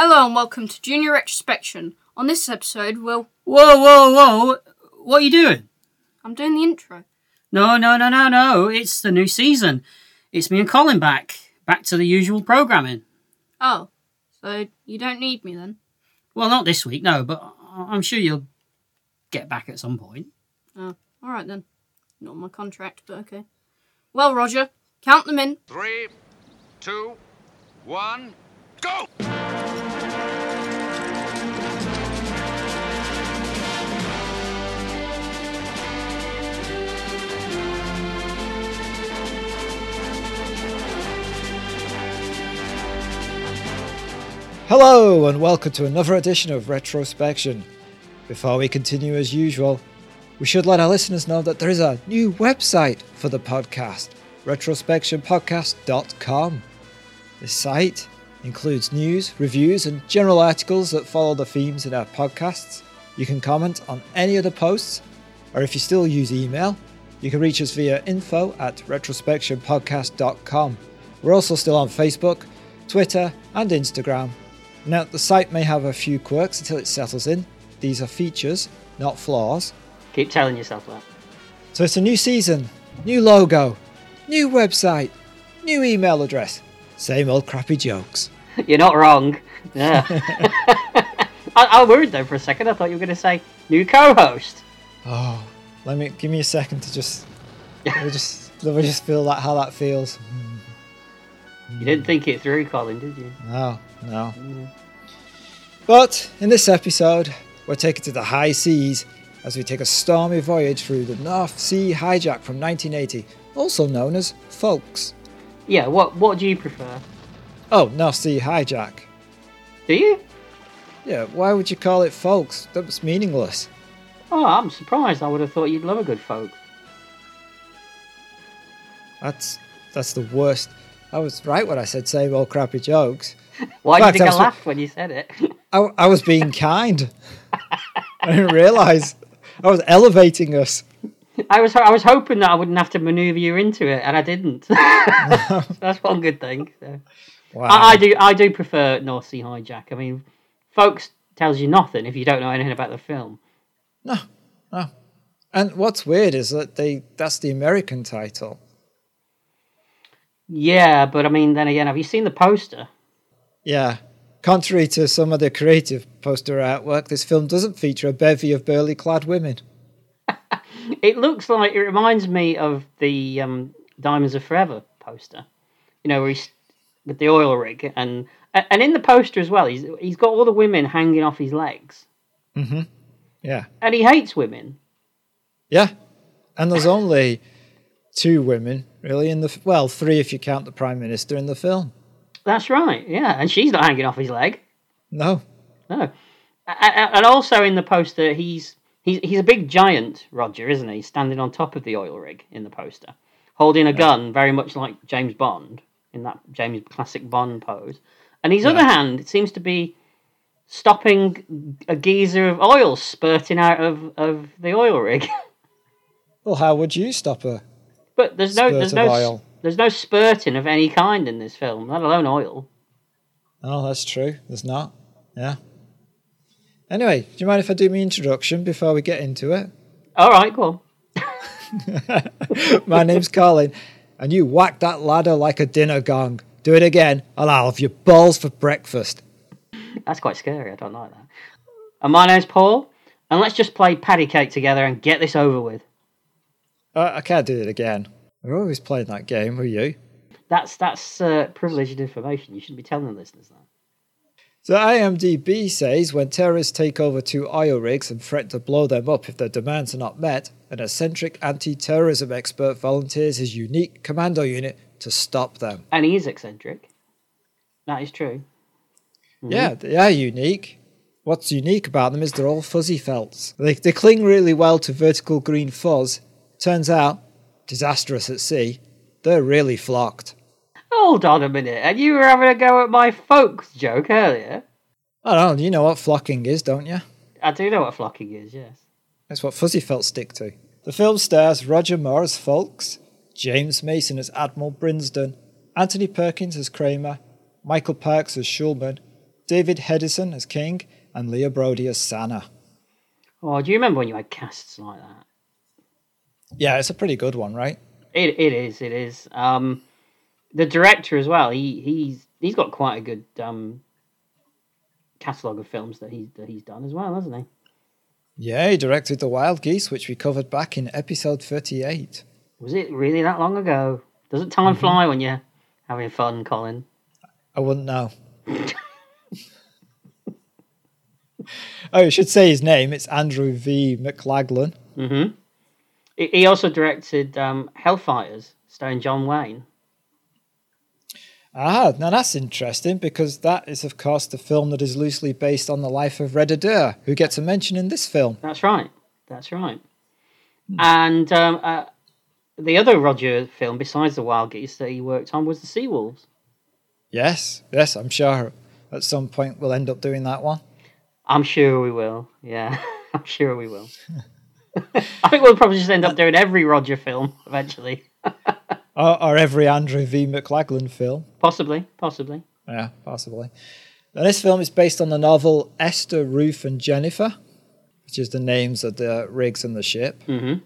Hello and welcome to Junior Retrospection. On this episode, we'll. Whoa, whoa, whoa! What are you doing? I'm doing the intro. No, no, no, no, no! It's the new season. It's me and Colin back, back to the usual programming. Oh, so you don't need me then? Well, not this week, no, but I'm sure you'll get back at some point. Oh, alright then. Not on my contract, but okay. Well, Roger, count them in. Three, two, one, go! Hello, and welcome to another edition of Retrospection. Before we continue as usual, we should let our listeners know that there is a new website for the podcast retrospectionpodcast.com. This site includes news, reviews, and general articles that follow the themes in our podcasts. You can comment on any of the posts, or if you still use email, you can reach us via info at retrospectionpodcast.com. We're also still on Facebook, Twitter, and Instagram. Now, the site may have a few quirks until it settles in. These are features, not flaws. Keep telling yourself that. So it's a new season, new logo, new website, new email address. Same old crappy jokes. You're not wrong. Yeah. I, I worried though for a second. I thought you were going to say new co-host. Oh, let me give me a second to just let me just let me just feel that how that feels. You didn't think it through, Colin, did you? No, no. But in this episode, we're taken to the high seas as we take a stormy voyage through the North Sea hijack from 1980, also known as ffolkes. Yeah. What What do you prefer? Oh, North Sea hijack. Do you? Yeah, why would you call it ffolkes? That's meaningless. Oh, I'm surprised. I would have thought you'd love a good folk. That's that's the worst. I was right when I said same old crappy jokes. Why Fact, did you think I was- when you said it? I, I was being kind. I didn't realise. I was elevating us. I was I was hoping that I wouldn't have to manoeuvre you into it, and I didn't. That's one good thing. So. Wow. I, I do I do prefer North Sea Hijack. I mean, ffolkes tells you nothing if you don't know anything about the film. No, no. And what's weird is that they that's the American title. Yeah, but I mean, then again, have you seen the poster? Yeah. Contrary to some of the creative poster artwork, this film doesn't feature a bevy of burly clad women. It looks like it reminds me of the um, Diamonds Are Forever poster. You know, where he's with the oil rig, and and in the poster as well, he's he's got all the women hanging off his legs, Mm-hmm. Yeah. and he hates women. Yeah. And there's only two women, really, in the well, three if you count the Prime Minister in the film. That's right, yeah, and she's not hanging off his leg. No. No, and also in the poster, he's he's he's a big giant, Roger, isn't he? Standing on top of the oil rig in the poster, holding a gun, very much like James Bond in that James classic Bond pose. And his other hand seems to be stopping a geyser of oil spurting out of, of the oil rig. Well, how would you stop her? but there's no there's no oil. There's no spurting of any kind in this film, let alone oil. Oh, that's true. There's not. Yeah. Anyway, do you mind if I do my introduction before we get into it? All right, go on. My name's Colin, and you whack that ladder like a dinner gong. Do it again, and I'll have your balls for breakfast. That's quite scary. I don't like that. And my name's Paul, and let's just play patty cake together and get this over with. Uh, I can't do it again. We're always playing that game, were you? That's that's uh, privileged information. You shouldn't be telling the listeners that. So IMDb says when terrorists take over two oil rigs and threaten to blow them up if their demands are not met, an eccentric anti-terrorism expert volunteers his unique commando unit to stop them. And he is eccentric. That is true. Yeah, they are unique. What's unique about them is they're all fuzzy felts. They, they cling really well to vertical green fuzz. Turns out, disastrous at sea, they're really flocked. Hold on a minute. And you were having a go at my folks joke earlier. I don't know, you know what flocking is, don't you? I do know what flocking is. Yes. That's what fuzzy felt stick to. The film stars Roger Moore as ffolkes, James Mason as Admiral Brinsden, Anthony Perkins as Kramer, Michael Parks as Schulman, David Hedison as King, and Lea Brodie as Sanna. Oh, do you remember when you had casts like that? Yeah, it's a pretty good one, right? It it is. It is. Um, the director as well. He he's he's got quite a good um catalog of films that he that he's done as well, hasn't he? Yeah, he directed The Wild Geese, which we covered back in episode 38. Was it really that long ago? Doesn't time fly when you're having fun, Colin? I wouldn't know. oh, you should say his name. It's Andrew V. McLaglen. Mm-hmm. He also directed um, Hellfighters, starring John Wayne. Ah, now that's interesting because that is, of course, the film that is loosely based on the life of Red Adair, who gets a mention in this film. That's right. That's right. And um, uh, the other Roger film, besides the Wild Geese, that he worked on was the Seawolves. Yes, yes, I'm sure at some point we'll end up doing that one. I'm sure we will. Yeah, I'm sure we will. I think we'll probably just end up doing every Roger film eventually. Or, or every Andrew V. McLaglen film. Possibly, possibly. Yeah, possibly. Now, this film is based on the novel Esther, Ruth, and Jennifer, which is the names of the rigs and the ship. Mm-hmm.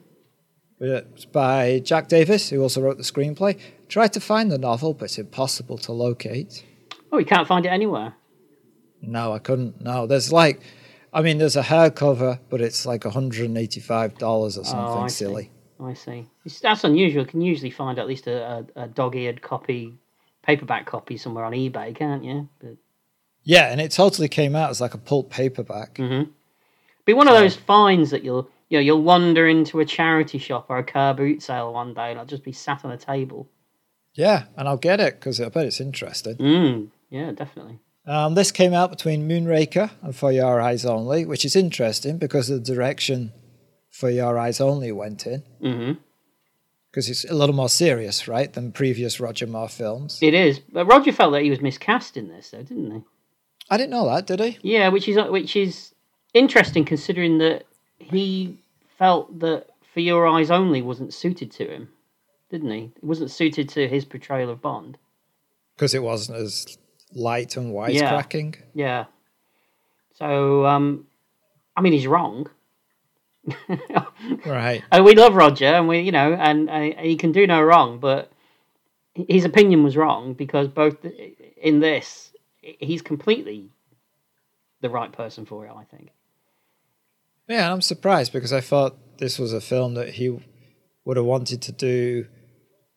It's by Jack Davies, who also wrote the screenplay. Tried to find the novel, but it's impossible to locate. Oh, you can't find it anywhere. No, I couldn't. No, there's like, I mean, there's a hair cover, but it's like $185 or something Oh, I see. silly. I see. It's, that's unusual. You can usually find at least a, a, a dog-eared copy, paperback copy somewhere on eBay, can't you? But Yeah, and it totally came out as like a pulp paperback. Mm-hmm. be one of those finds that you'll you know you'll wander into a charity shop or a car boot sale one day and it'll just be sat on a table. Yeah, and I'll get it because I bet it's interesting. Mm, yeah, definitely. Um, this came out between Moonraker and For Your Eyes Only, which is interesting because of the direction For Your Eyes Only went in. hmm Because it's a little more serious, right, than previous Roger Moore films. It is. But Roger felt that he was miscast in this, though, didn't he? I didn't know that, did he? Yeah, which is which is interesting considering that he felt that For Your Eyes Only wasn't suited to him, didn't he? It wasn't suited to his portrayal of Bond. Because it wasn't as light and wisecracking. Yeah. So, um, I mean, he's wrong. Right. And we love Roger, and we, you know, and, and he can do no wrong. But his opinion was wrong because both in this, he's completely the right person for it. I think. Yeah, and I'm surprised because I thought this was a film that he would have wanted to do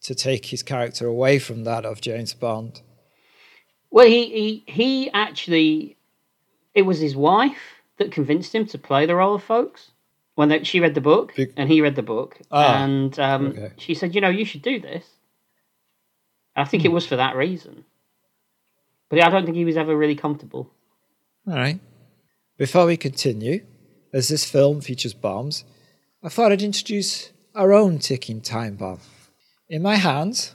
to take his character away from that of James Bond. Well, he he he actually, it was his wife that convinced him to play the role of ffolkes when they, she read the book and he read the book, Ah, and um, okay. she said, "You know, you should do this." I think it was for that reason, but I don't think he was ever really comfortable. All right. Before we continue, as this film features bombs, I thought I'd introduce our own ticking time bomb. In my hands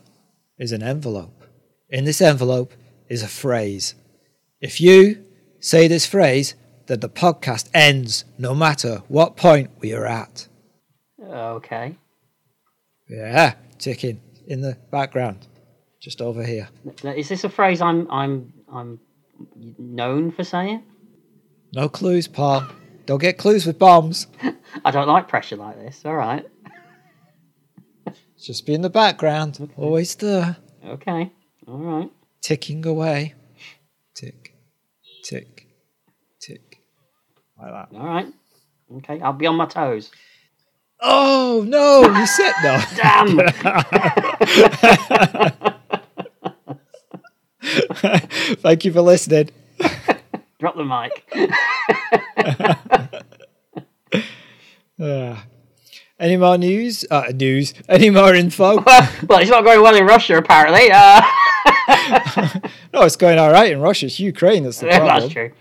is an envelope. In this envelope is a phrase. If you say this phrase, then the podcast ends no matter what point we are at. Okay, Yeah, ticking in the background, just over here. is this a phrase I'm I'm I'm known for saying? No clues, Paul. Don't get clues with bombs. I don't like pressure like this. All right, Just be in the background, always there. okay, all right. Ticking away. Tick, tick, tick. Like that. All right. Okay, I'll be on my toes. Oh, no, you said no. Damn! Thank you for listening. Drop the mic. Uh, any more news? Uh, news. Any more info? well, well, it's not going well in Russia, apparently. Uh, no, it's going all right in Russia. It's Ukraine that's the problem. that's true.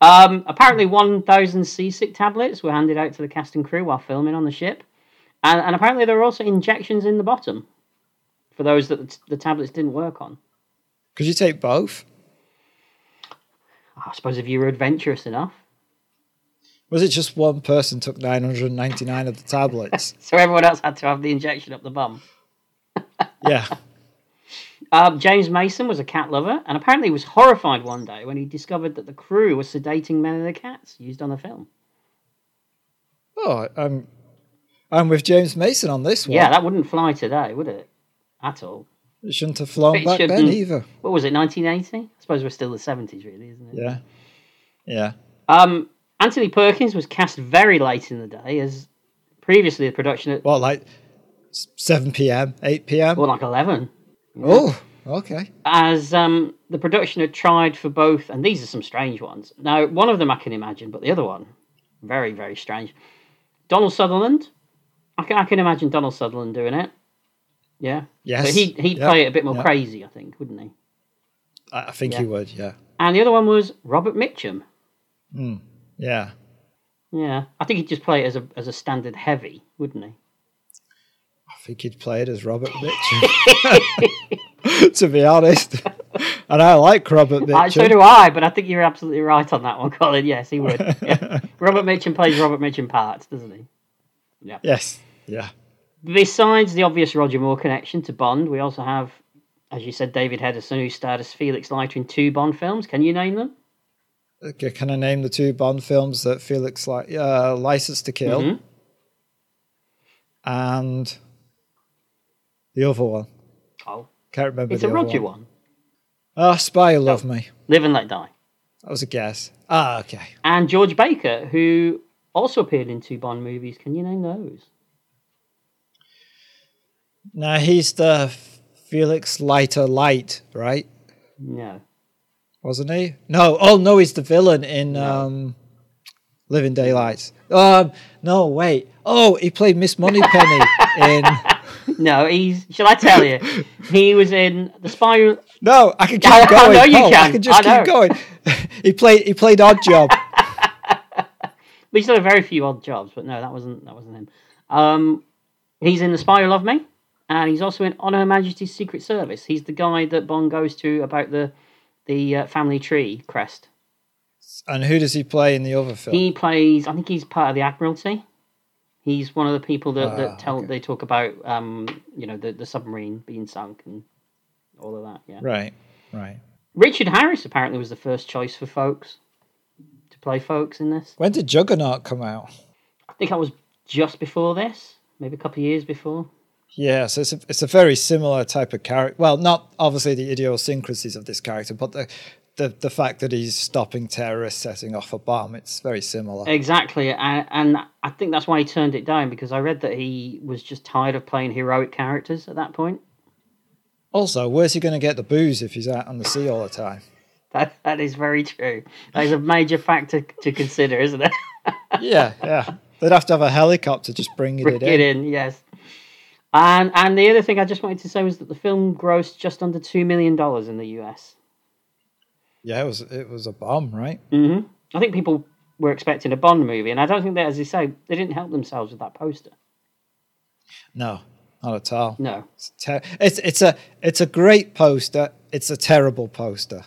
Um, apparently, 1,000 seasick tablets were handed out to the cast and crew while filming on the ship. And, and apparently, there were also injections in the bottom for those that the, t- the tablets didn't work on. Could you take both? I suppose if you were adventurous enough. Was it just one person took 999 of the tablets? So everyone else had to have the injection up the bum. yeah. Uh, James Mason was a cat lover and apparently was horrified one day when he discovered that the crew were sedating many of the cats used on the film. Oh, I'm, I'm with James Mason on this one. Yeah, that wouldn't fly today, would it? At all. it shouldn't have flown It back then either. What was it, 1980? I suppose we're still the 70s, really, isn't it? Yeah, yeah. Um, Anthony Perkins was cast very late in the day as previously the production at, What, like 7 p.m., 8 p.m.? Or like 11. Oh, okay. as um, the production had tried for both, and these are some strange ones. Now, one of them I can imagine, but the other one, very, very strange. Donald Sutherland, I can, I can imagine Donald Sutherland doing it. Yeah, Yes. but he he'd yeah, play it a bit more yeah. crazy, I think, wouldn't he? I, I think Yeah. he would, yeah. And the other one was Robert Mitchum. Yeah. Yeah, I think he'd just play it as a as a standard heavy, wouldn't he? I think he'd play it as Robert Mitchum. to be honest. And I like Robert Uh, so Mitchum. do I, but I think you're absolutely right on that one, Colin. Yes, he would. Yeah. Robert Mitchum plays Robert Mitchum parts, doesn't he? Yeah. Yes. Yeah. Besides the obvious Roger Moore connection to Bond, we also have, as you said, David Hedison, who starred as Felix Leiter in two Bond films. Can you name them? Okay, can I name the two Bond films that Felix like uh, License to Kill Mhm. and the other one? Can't remember. it's a Roger one. one. Oh, Spy love Me. Live and Let Die. That was a guess. Ah, okay. And George Baker, who also appeared in two Bond movies. Can you name those? Now he's the Felix Leiter Light, right? No. Wasn't he? No. Oh no, he's the villain in um, Living Daylights. Um, no, wait. Oh, he played Miss Moneypenny in. No, he's. Shall I tell you? He was in The Spy. Who- No, I can keep I going. know you Paul, I can. can just I keep going. he played. He played Odd Job. He's done a very few odd jobs, but no, that wasn't that wasn't him. Um, he's in The Spy Who Loved Me, and he's also in On Her Majesty's Secret Service. He's the guy that Bond goes to about the the uh, family tree crest. and who does he play in the other film? He plays. I think he's part of the Admiralty. He's one of the people that, Ah, that tell okay. they talk about um, you know the, the submarine being sunk and all of that. Yeah. Right. Right. Richard Harris apparently was the first choice for ffolkes to play ffolkes in this. When did Juggernaut come out? I think I was just before this, maybe a couple of years before. Yeah, so it's a, it's a very similar type of character. Well, not obviously the idiosyncrasies of this character, but the, the the fact that he's stopping terrorists setting off a bomb. It's very similar. Exactly, and, and I think that's why he turned it down because I read that he was just tired of playing heroic characters at that point. Also, where's he going to get the booze if he's out on the sea all the time? That that is very true. That is a major factor to consider, isn't it? Yeah, yeah. They'd have to have a helicopter just bringing it Get in. in, yes. And and the other thing I just wanted to say was that the film grossed just under two million dollars in the US. Yeah, it was it was a bomb, right? hmm I think people were expecting a Bond movie, and I don't think that, as you say, they didn't help themselves with that poster. No, not at all. No. It's, ter- it's it's a it's a great poster. It's a terrible poster.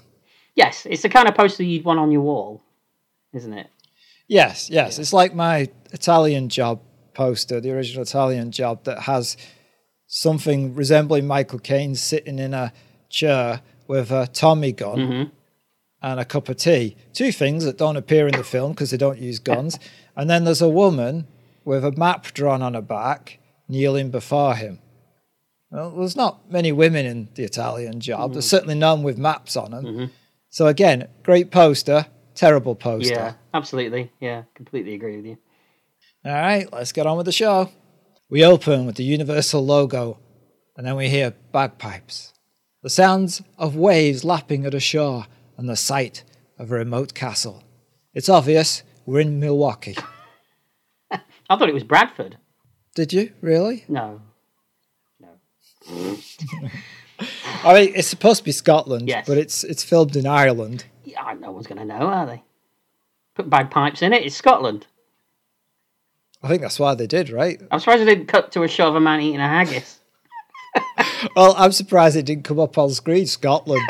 Yes, it's the kind of poster you'd want on your wall, isn't it? Yes, yes. It's like my Italian job poster, the original Italian job that has something resembling Michael Caine sitting in a chair with a Tommy gun and a cup of tea. Two things that don't appear in the film because they don't use guns. and then there's a woman with a map drawn on her back kneeling before him. Well, there's not many women in the Italian job. There's mm-hmm. certainly none with maps on them. Mm-hmm. So again, great poster, terrible poster. Yeah, absolutely. Yeah, completely agree with you. All right, let's get on with the show. We open with the Universal logo, and then we hear bagpipes, the sounds of waves lapping at a shore, and the sight of a remote castle. It's obvious we're in Milwaukee. I thought it was Bradford. Did you really? No. No. I mean, it's supposed to be Scotland, Yes. but it's it's filmed in Ireland. Yeah, no one's going to know, are they? Put bagpipes in it. It's Scotland. I think that's why they did, right? I'm surprised they didn't cut to a shot of a man eating a haggis. Well, I'm surprised it didn't come up on screen. Scotland.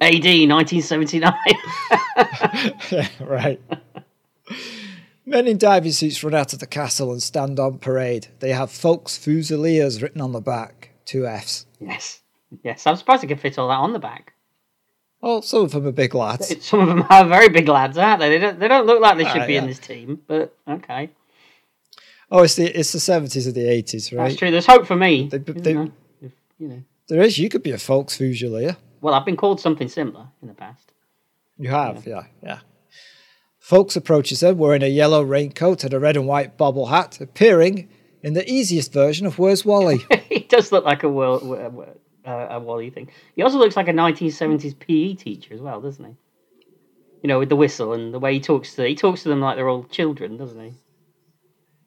AD 1979. Yeah, right. Men in diving suits run out of the castle and stand on parade. They have ffolkes Fusiliers written on the back. two Fs. Yes. Yes. I'm surprised they could fit all that on the back. Well, some of them are big lads. Some of them are very big lads, aren't they? They don't, they don't look like they should Ah, be in this team, but okay. Oh, it's the it's the seventies or the eighties, right? That's true. There's hope for me. They- they- you know. There is. You could be a ffolkes Fusilier. Well, I've been called something similar in the past. You have, yeah, yeah. ffolkes approaches them wearing a yellow raincoat and a red and white bobble hat, appearing in the easiest version of Where's Wally? he does look like a world, uh, a Wally thing. He also looks like a 1970s PE teacher as well, doesn't he? You know, with the whistle and the way he talks to he talks to them like they're all children, doesn't he?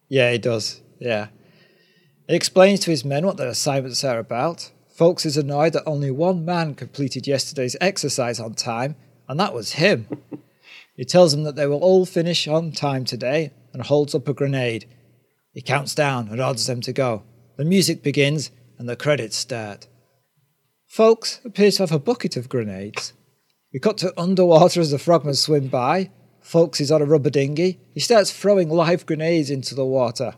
yeah, he does. Yeah. He explains to his men what their assignments are about. Folks is annoyed that only one man completed yesterday's exercise on time, and that was him. he tells them that they will all finish on time today and holds up a grenade. He counts down and orders them to go. The music begins and the credits start. ffolkes appears to have a bucket of grenades. We cut to underwater as the frogmen swim by. ffolkes is on a rubber dinghy. He starts throwing live grenades into the water.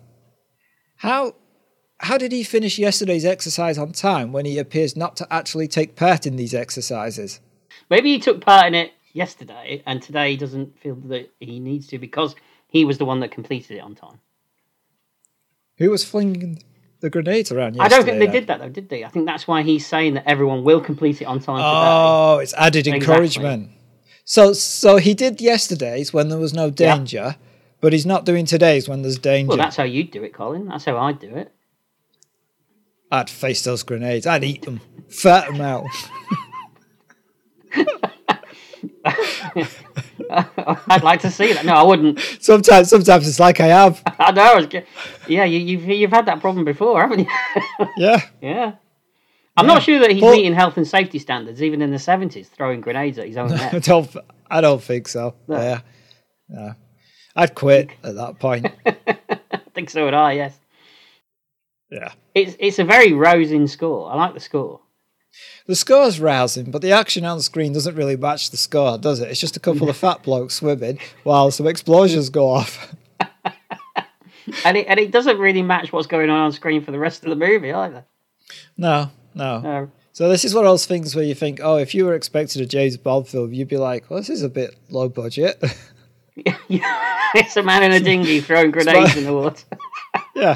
How how did he finish yesterday's exercise on time when he appears not to actually take part in these exercises? Maybe he took part in it yesterday, and today he doesn't feel that he needs to because he was the one that completed it on time. Who was flinging the grenades around yesterday? I don't think they then? did that though, did they? I think that's why he's saying that everyone will complete it on time today. Oh, it's added Exactly. encouragement. So so he did yesterday's when there was no danger, but he's not doing today's when there's danger. Well, that's how you'd do it, Colin. That's how I'd do it. I'd face those grenades. I'd eat them, fat them out. I'd like to see that. No, I wouldn't. sometimes, sometimes it's like I have. I know. I yeah, you, you've you've had that problem before, haven't you? Yeah. yeah. I'm not sure that he's Well- meeting health and safety standards, even in the 70s, throwing grenades at his own I head. don't. I don't think so. No. Yeah. Yeah. I'd quit at that point. I think so would I. Yes. Yeah. It's it's a very rousing score. I like the score. The score's rousing, but the action on screen doesn't really match the score, does it? It's just a couple of fat blokes swimming while some explosions go off. And it, and it doesn't really match what's going on on screen for the rest of the movie either. No, no. No. So this is one of those things where you think, oh, if you were expecting a James Bond film, you'd be like, well, this is a bit low budget. it's a man in a dinghy throwing grenades in the water. yeah.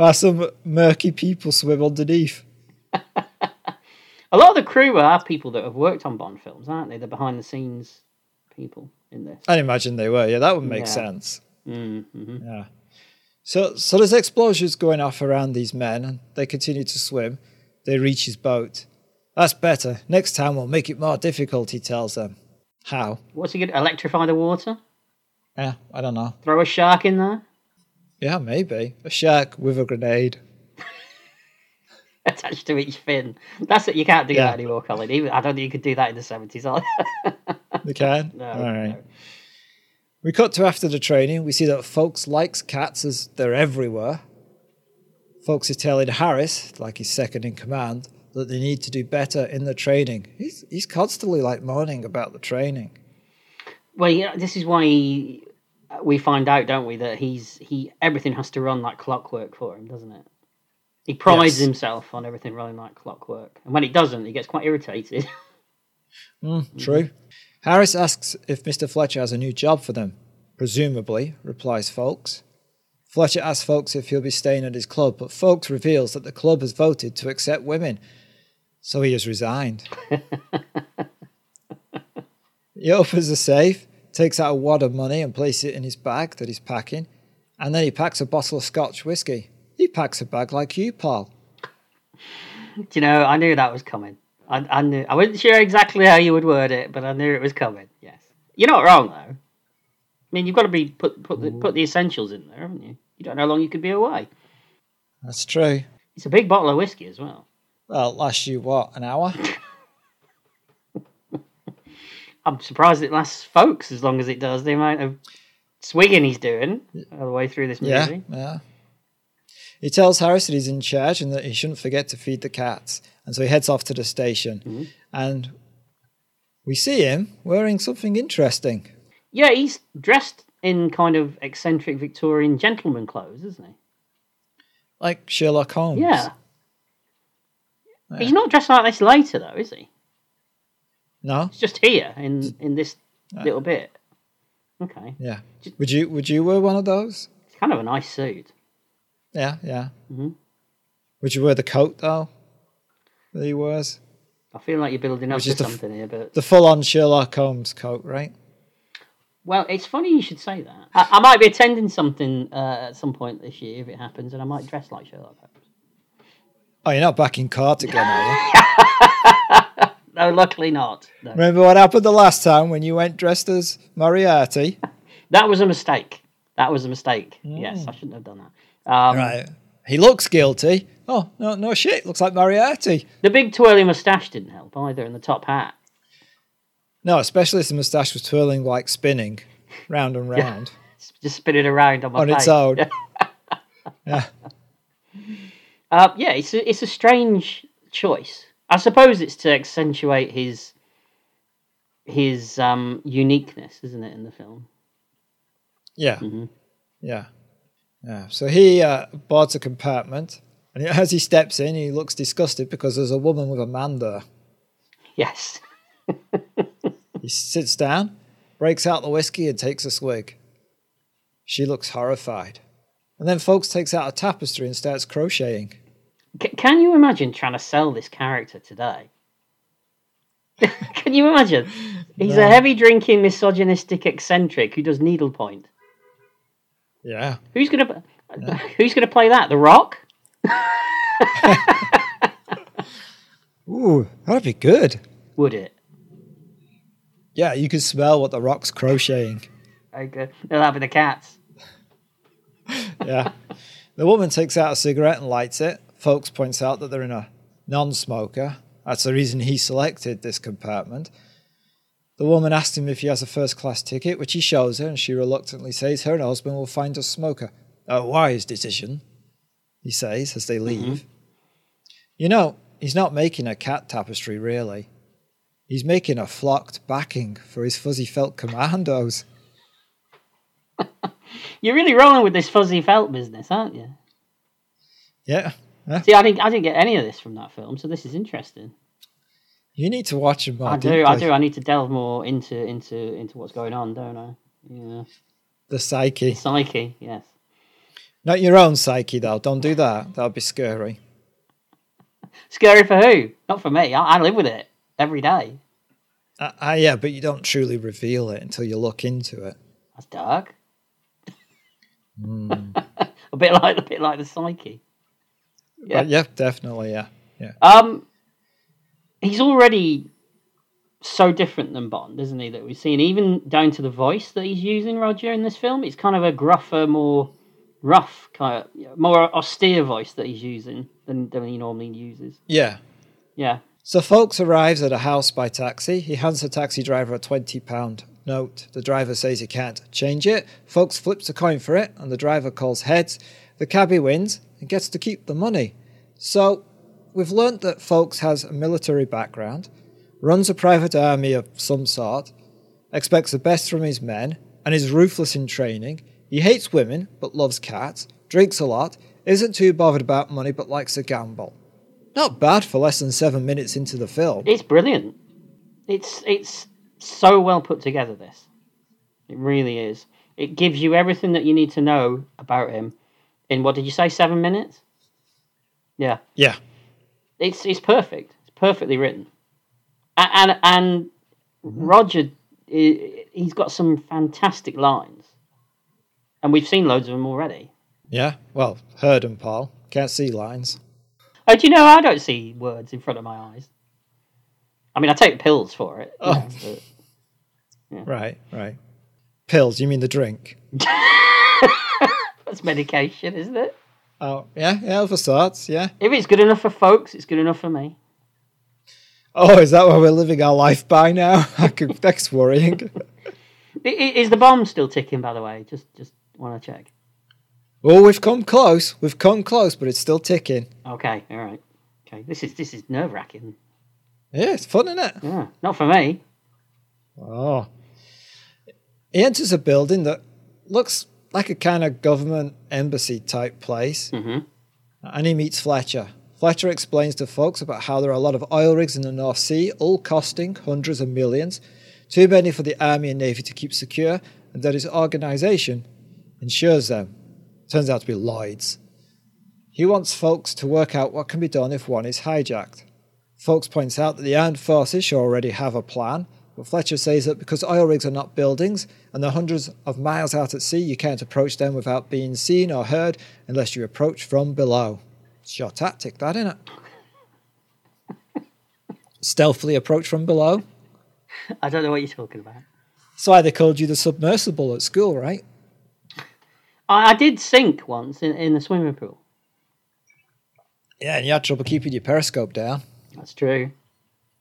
While some murky people swim underneath. A lot of the crew are people that have worked on Bond films, aren't they? The behind the scenes people in this. I'd imagine they were. Yeah, that would make Yeah. sense. Mm-hmm. Yeah. So, so there's explosions going off around these men, and they continue to swim. They reach his boat. That's better. Next time we'll make it more difficult, he tells them. How? What's he going to electrify the water? Yeah, I don't know. Throw a shark in there? Yeah, maybe. A shark with a grenade. Attached to each fin. That's it. You can't do Yeah. that anymore, Colin. Even I don't think you could do that in the seventies. either. They can? No, All right. no. We cut to after the training. We see that ffolkes likes cats as they're everywhere. ffolkes is telling Harris, like he's second in command, that they need to do better in the training. He's, he's constantly like moaning about the training. Well, yeah, this is why we find out, don't we, that he's he everything has to run like clockwork for him, doesn't it? He prides Yes. himself on everything running like clockwork, and when it doesn't, he gets quite irritated. Mm, true. Harris asks if Mr. Fletcher has a new job for them. Presumably, replies ffolkes. Fletcher asks ffolkes if he'll be staying at his club, but ffolkes reveals that the club has voted to accept women, so he has resigned. he opens the safe, takes out a wad of money and places it in his bag that he's packing, and then he packs a bottle of Scotch whiskey. He packs a bag like you, Paul. Do you know? I knew that was coming. I, I knew. I wasn't sure exactly how you would word it, but I knew it was coming. Yes, you're not wrong though. I mean, you've got to be put put the, put the essentials in there, haven't you? You don't know how long you could be away. That's true. It's a big bottle of whiskey as well. Well, last you what, an hour? I'm surprised it lasts ffolkes as long as it does. The amount of swigging he's doing all the way through this movie. Yeah, yeah. He tells Harris that he's in charge and that he shouldn't forget to feed the cats. And so he heads off to the station. Mm-hmm. And we see him wearing something interesting. Yeah, he's dressed in kind of eccentric Victorian gentleman clothes, isn't he? Like Sherlock Holmes. Yeah. He's not dressed like this later, though, is he? No? it's just here in in this little bit. Okay, Yeah. Would you would you wear one of those? it's kind of a nice suit. Yeah, yeah. Mhm. Would you wear the coat though? That he wears? I feel like you're building up to the f- something here, but The full on Sherlock Holmes coat, right? well, it's funny you should say that. I, I might be attending something uh, at some point this year if it happens, and I might dress like Sherlock Holmes. Oh, you're not back in court again, are you? No, luckily not. No. Remember what happened the last time when you went dressed as Moriarty? That was a mistake. That was a mistake. Yes, I shouldn't have done that. Um, Right. He looks guilty. Oh, no, no shit. Looks like Moriarty. The big twirly moustache didn't help either, and the top hat. No, especially if the moustache was twirling like spinning round and round. Just spin it around on my On face. its own. Yeah. Uh, yeah, it's a, it's a strange choice. I suppose it's to accentuate his his um, uniqueness, isn't it, in the film? Yeah. Mhm. Yeah. Yeah. So he uh, boards a compartment, and as he steps in, he looks disgusted because there's a woman with a man there. Yes. He sits down, breaks out the whiskey, and takes a swig. She looks horrified. And then ffolkes takes out a tapestry and starts crocheting. C- can you imagine trying to sell this character today? can you imagine? He's No. a heavy drinking, misogynistic eccentric who does needlepoint. Yeah. Who's gonna Who's gonna play that? The Rock? Ooh, that'd be good. Would it? Yeah, you can smell what the rock's crocheting. Good. They'll have the cats. Yeah. the woman takes out a cigarette and lights it. Folks points out that they're in a non smoker. That's the reason he selected this compartment. The woman asks him if he has a first class ticket, which he shows her, and she reluctantly says her and her husband will find a smoker. A wise decision, he says as they mm-hmm. leave. You know, he's not making a cat tapestry, really. He's making a flocked backing for his fuzzy felt commandos. You're really rolling with this fuzzy felt business, aren't you? Yeah. See, I didn't, I didn't get any of this from that film, so this is interesting. You need to watch him more I do. I do. I need to delve more into into into what's going on, don't I? Yeah, The psyche. psyche. Yes. Not your own psyche, though. Don't do that. That would be scary. Scary for who? Not for me. I, I live with it every day. Uh, uh, yeah, but you don't truly reveal it until you look into it. That's dark. Hmm. a bit like a bit like the psyche. Yeah. But yeah, definitely, yeah. Yeah. Um, he's already so different than Bond, isn't he? That we've seen, even down to the voice that he's using, Roger, in this film. It's kind of a gruffer, more rough, kind of more austere voice that he's using than than he normally uses. Yeah. Yeah. So ffolkes arrives at a house by taxi. He hands the taxi driver a £20 note. The driver says he can't change it. ffolkes flips a coin for it, and the driver calls heads. The cabbie wins and gets to keep the money. So we've learnt that ffolkes has a military background, runs a private army of some sort, expects the best from his men, and is ruthless in training. He hates women, but loves cats, drinks a lot, isn't too bothered about money, but likes to gamble. Not bad for less than seven minutes into the film. It's brilliant. It's it's so well put together. This, it really is. It gives you everything that you need to know about him. In what did you say? Seven minutes. Yeah, Yeah, it's it's perfect. It's perfectly written, A- and and mm-hmm. Roger, he's got some fantastic lines, and we've seen loads of them already. yeah. Well, heard 'em, Paul. Can't see lines. Oh, do you know I don't see words in front of my eyes? I mean, I take pills for it. Oh. know, but- Right, right. Pills, you mean the drink? That's medication, isn't it? Oh, yeah, yeah, of sorts, yeah. If it's good enough for ffolkes, it's good enough for me. Oh, is that what we're living our life by now? That's worrying. Is the bomb still ticking? By the way, just just want to check. Oh, we've come close. We've come close, but it's still ticking. Okay, all right. Okay, this is this is nerve wracking. Yeah, it's fun, isn't it? Yeah, not for me. Oh. He enters a building that looks like a kind of government embassy type place, hmm and he meets Fletcher. Fletcher explains to ffolkes about how there are a lot of oil rigs in the North Sea, all costing hundreds of millions, too many for the Army and Navy to keep secure, and that his organisation insures them. Turns out to be Lloyd's. He wants ffolkes to work out what can be done if one is hijacked. Folks points out that the armed forces should already have a plan, but Fletcher says that because oil rigs are not buildings and they're hundreds of miles out at sea, you can't approach them without being seen or heard unless you approach from below. It's your tactic, that, isn't it? Stealthily approach from below. I don't know what you're talking about. That's why they called you the submersible at school, right? I, I did sink once in, in the swimming pool. Yeah, and you had trouble keeping your periscope down. That's true.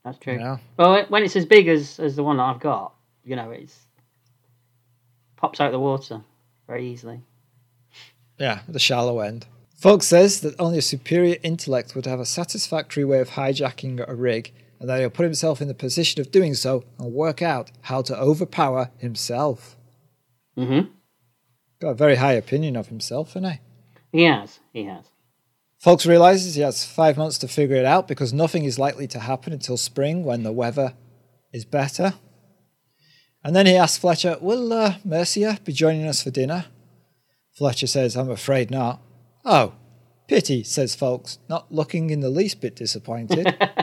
That's true. Know? Well, when it's as big as, as the one that I've got, you know, it's pops out of the water very easily. Yeah, the shallow end. ffolkes says that only a superior intellect would have a satisfactory way of hijacking a rig, and that he'll put himself in the position of doing so and work out how to overpower himself. Mm-hmm. Got a very high opinion of himself, hasn't he? He has. He has. Folks realizes he has five months to figure it out because nothing is likely to happen until spring when the weather is better. And then he asks Fletcher, Will uh, Mercia be joining us for dinner? Fletcher says, I'm afraid not. Oh, pity, says ffolkes, not looking in the least bit disappointed.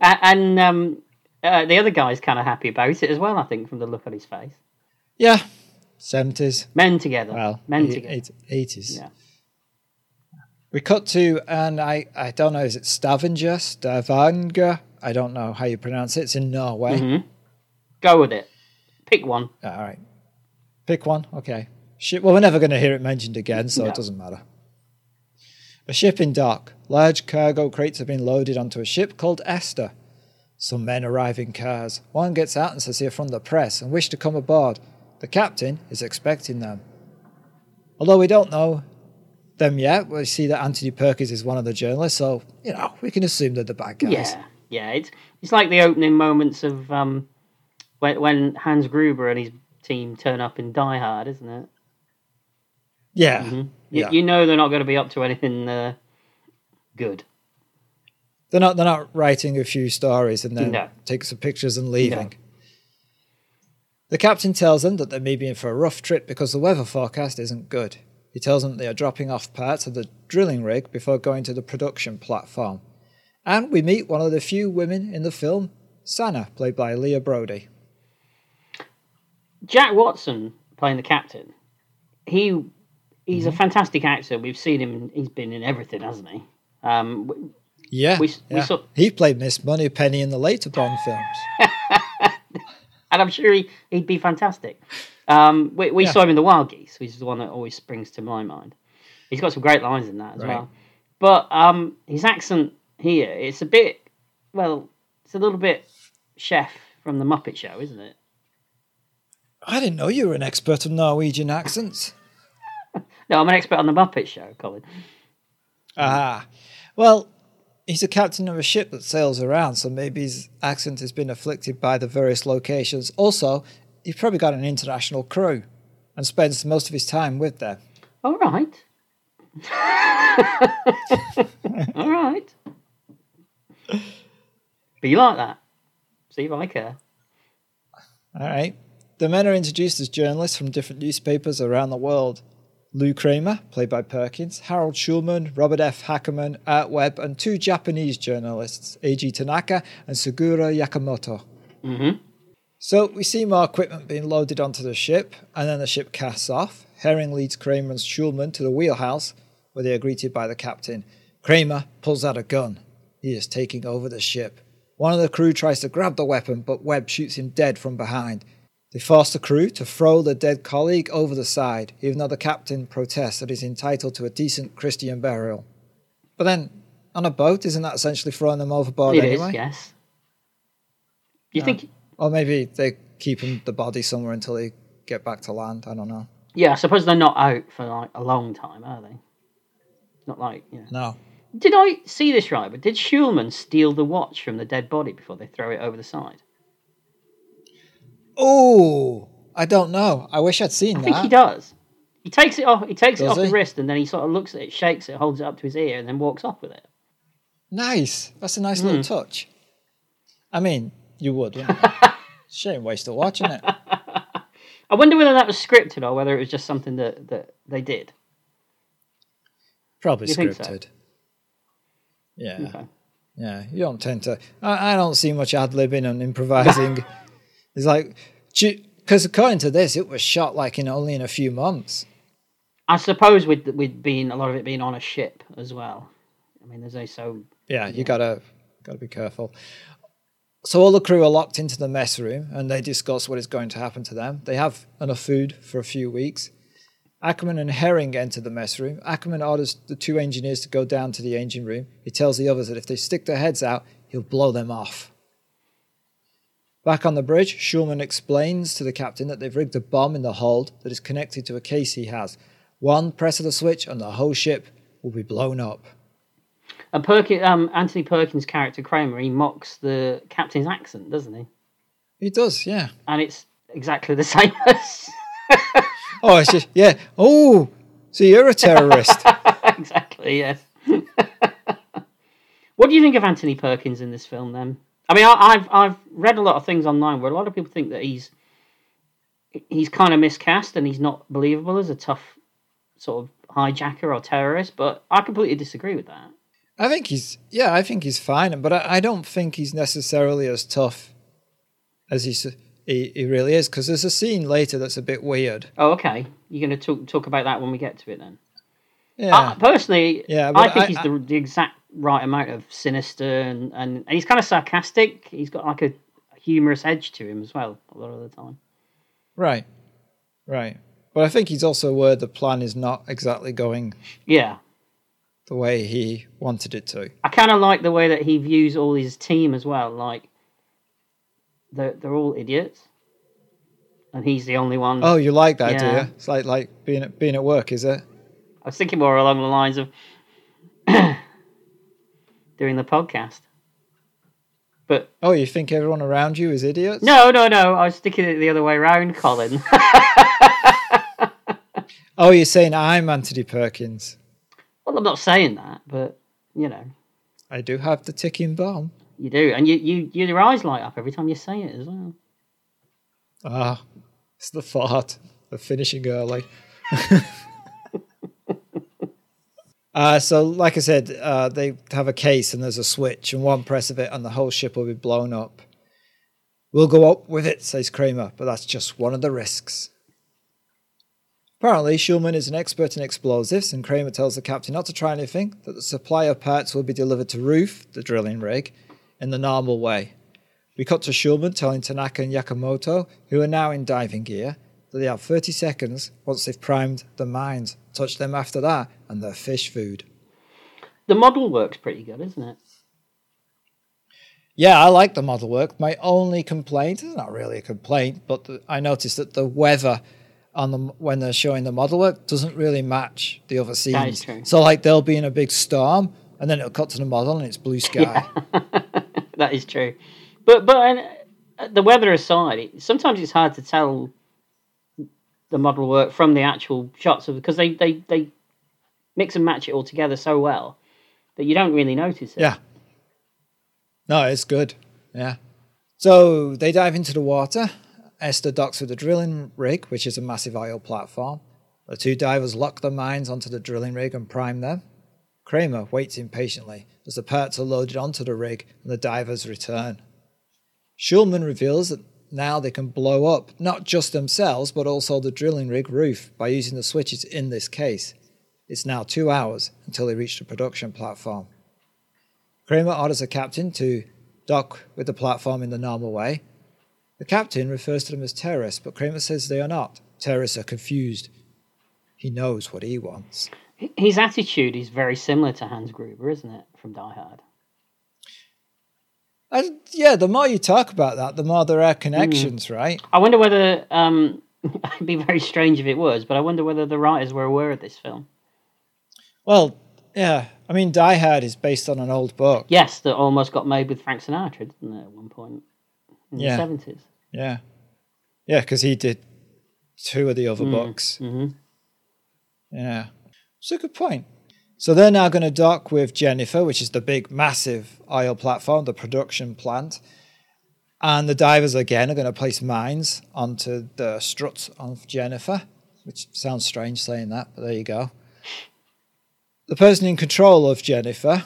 And um, uh, the other guy's kind of happy about it as well. I think from the look on his face. yeah, 70s. Men together. Well, men together. 80s. Yeah. We cut to, and I, I don't know, is it Stavanger? Stavanger? I don't know how you pronounce it. It's in Norway. Mhm. Go with it. Pick one. All right. Pick one. Okay. Ship. Well, we're never going to hear it mentioned again, so No. it doesn't matter. A ship in dock. Large cargo crates have been loaded onto a ship called Esther. Some men arrive in cars. One gets out and says they're from the press and wish to come aboard. The captain is expecting them. Although we don't know them yet, we see that Anthony Perkins is one of the journalists, so, you know, we can assume they're the bad guys. Yeah, yeah. It's it's like the opening moments of um, when when Hans Gruber and his team turn up in Die Hard, isn't it? Yeah. You, Yeah. you know they're not going to be up to anything uh, good. They're not they're not writing a few stories and then No. taking some pictures and leaving. The captain tells them that they may be in for a rough trip because the weather forecast isn't good. He tells them they are dropping off parts of the drilling rig before going to the production platform. And we meet one of the few women in the film, Sanna, played by Lea Brodie. Jack Watson playing the captain. He he's Mm-hmm. a fantastic actor. We've seen him. He's been in everything, hasn't he? Um, Yeah, We- we yeah. saw- he played Miss Moneypenny in the later Bond films. and I'm sure he, he'd be fantastic. Um, we we Yeah. saw him in The Wild Geese, which is the one that always springs to my mind. He's got some great lines in that as Right. well. But um, his accent here, it's a bit, well, it's a little bit chef from The Muppet Show, isn't it? I didn't know you were an expert on Norwegian accents. No, I'm an expert on The Muppet Show, Colin. Ah, well, he's a captain of a ship that sails around, so maybe his accent has been afflicted by the various locations. Also, he's probably got an international crew and spends most of his time with them. All right. All right. Be like that. See if I care. All right. The men are introduced as journalists from different newspapers around the world. Lou Kramer, played by Perkins, Harold Schulman, Robert F. Hackerman, Art Webb, and two Japanese journalists, Eiji Tanaka and Sugura Yakamoto. Mm-hmm. So we see more equipment being loaded onto the ship, and then the ship casts off. Herring leads Kramer and Schulman to the wheelhouse, where they are greeted by the captain. Kramer pulls out a gun. He is taking over the ship. One of the crew tries to grab the weapon, but Webb shoots him dead from behind. They force the crew to throw the dead colleague over the side, even though the captain protests that he's entitled to a decent Christian burial. But then, on a boat, isn't that essentially throwing them overboard It is, anyway? yes. You Yeah. think? Or maybe they keep him, the body somewhere until they get back to land. I don't know. Yeah, I suppose they're not out for like a long time, are they? Not like you know. No. Did I see this right? But did Schulman steal the watch from the dead body before they throw it over the side? Oh, I don't know. I wish I'd seen I think that. he does. He takes it off. He takes it Does off the wrist, and then he sort of looks at it, shakes it, holds it up to his ear, and then walks off with it. Nice. That's a nice little hmm. touch. I mean, you would, you? Shame we're still watching it. I wonder whether that was scripted or whether it was just something that, that they did. Probably You think so? scripted. Yeah. Okay. Yeah. You don't tend to. I, I don't see much ad libbing and improvising. it's like, because according to this, it was shot like in only in a few months. I suppose with with being a lot of it being on a ship as well. I mean, there's only so Yeah, you gotta gotta be careful. So all the crew are locked into the mess room and they discuss what is going to happen to them. They have enough food for a few weeks. Ackerman and Herring enter the mess room. Ackerman orders the two engineers to go down to the engine room. He tells the others that if they stick their heads out, he'll blow them off. Back on the bridge, Schulman explains to the captain that they've rigged a bomb in the hold that is connected to a case he has. One press of the switch and the whole ship will be blown up. And Perkin, um, Anthony Perkins' character Kramer, he mocks the captain's accent, doesn't he? He does, yeah. And it's exactly the same as Oh, it's just yeah. Oh, so you're a terrorist. exactly yes. what do you think of Anthony Perkins in this film? Then, I mean, I, I've I've read a lot of things online where a lot of people think that he's he's kind of miscast and he's not believable as a tough sort of hijacker or terrorist. But I completely disagree with that. I think he's yeah. I think he's fine, but I, I don't think he's necessarily as tough as he's, he he really is. Because there's a scene later that's a bit weird. Oh, okay. You're going to talk talk about that when we get to it then. Yeah, Uh, personally, Yeah, I think I- he's the, the exact right amount of sinister and, and, and he's kind of sarcastic. He's got like a humorous edge to him as well a lot of the time. right, right. But I think he's also aware the plan is not exactly going Yeah. The way he wanted it to. I kind of like the way that he views all his team as well. Like, they're, they're all idiots. And he's the only one. Oh, you like that, do you? It's like like being at being at work, is it? I was thinking more along the lines of doing the podcast. But Oh, you think everyone around you is idiots? no, no, no. I was sticking it the other way around, Colin. Oh, you're saying I'm Anthony Perkins. Well, I'm not saying that, but, you know. I do have the ticking bomb. You do, and you, you your eyes light up every time you say it as well. Ah, it's the fart of finishing early. uh, so, like I said, uh, they have a case and there's a switch, and one press of it, and the whole ship will be blown up. We'll go up with it, says Kramer, but that's just one of the risks. Apparently, Schulman is an expert in explosives, and Kramer tells the captain not to try anything, that the supply of parts will be delivered to Ruth, the drilling rig, in the normal way. We cut to Schulman telling Tanaka and Yakamoto, who are now in diving gear, that they have 30 seconds once they've primed the mines. Touch them after that, and they're fish food. The model works pretty good, isn't it? Yeah, I like the model work. My only complaint is not really a complaint, but the, I noticed that the weather on the when they're showing the model work doesn't really match the other scenes. That is true. So like they'll be in a big storm, and then it'll cut to the model and it's blue sky. that is true. But but uh, the weather aside, it, sometimes it's hard to tell the model work from the actual shots of because they, they, they mix and match it all together so well that you don't really notice it. Yeah. No, it's good. Yeah. So they dive into the water. Esther docks with the drilling rig, which is a massive oil platform. The two divers lock the mines onto the drilling rig and prime them. Kramer waits impatiently as the parts are loaded onto the rig and the divers return. Schulman reveals that now they can blow up not just themselves but also the drilling rig Ruth by using the switches in this case. It's now two hours until they reach the production platform. Kramer orders the captain to dock with the platform in the normal way. The captain refers to them as terrorists, but Kramer says they are not. Terrorists are confused. He knows what he wants. His attitude is very similar to Hans Gruber, isn't it, from Die Hard? And yeah, the more you talk about that, the more there are connections, right? I wonder whether um, it'd be very strange if it was, but I wonder whether the writers were aware of this film. Well, yeah. I mean, Die Hard is based on an old book. Yes, that almost got made with Frank Sinatra, didn't it, at one point in Yeah. the seventies? Yeah. Yeah, because he did two of the other books. hmm Yeah. It's a good point. So they're now going to dock with Jennifer, which is the big, massive oil platform, the production plant. And the divers again are going to place mines onto the struts of Jennifer, which sounds strange saying that, but there you go. The person in control of Jennifer,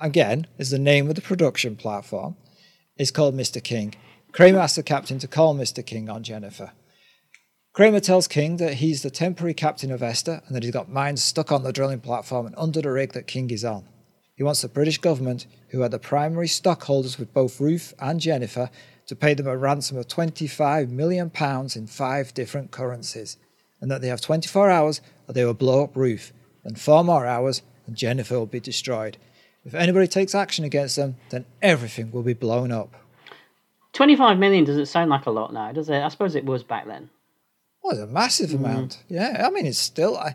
again, is the name of the production platform, is called Mr. King. Kramer asks the captain to call Mr. King on Jennifer. Kramer tells King that he's the temporary captain of Esther and that he's got mines stuck on the drilling platform and under the rig that King is on. He wants the British government, who are the primary stockholders with both Ruth and Jennifer, to pay them a ransom of £25 million in five different currencies, and that they have 24 hours or they will blow up Ruth, and four more hours and Jennifer will be destroyed. If anybody takes action against them, then everything will be blown up. 25 million doesn't sound like a lot now, does it? I suppose it was back then. Well, it's a massive hmm. amount. Yeah, I mean, it's still. I,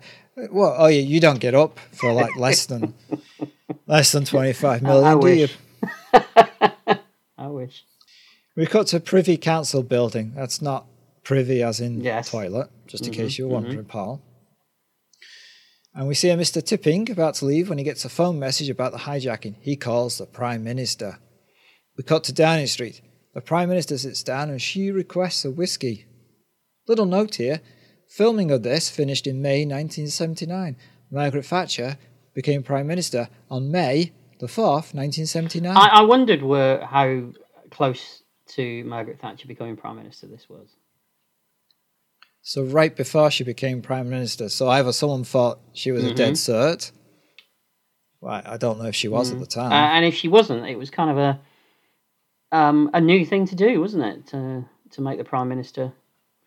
well, oh yeah, you don't get up for like less than less than twenty five million, I do you? I wish. We cut to Privy Council building. That's not privy as in Yes. toilet, just in case mm-hmm, you were wondering, mm-hmm. Paul. And we see a Mr. Tipping about to leave when he gets a phone message about the hijacking. He calls the Prime Minister. We cut to Downing Street. The Prime Minister sits down and she requests a whiskey. Little note here filming of this finished in May 1979. Margaret Thatcher became Prime Minister on May the 4th, 1979. I, I wondered were how close to Margaret Thatcher becoming Prime Minister this was. So right before she became prime minister, so either someone thought she was a dead cert. Right, I don't know if she was at the time. Uh, and if she wasn't, it was kind of a um, a new thing to do, wasn't it? To to make the prime minister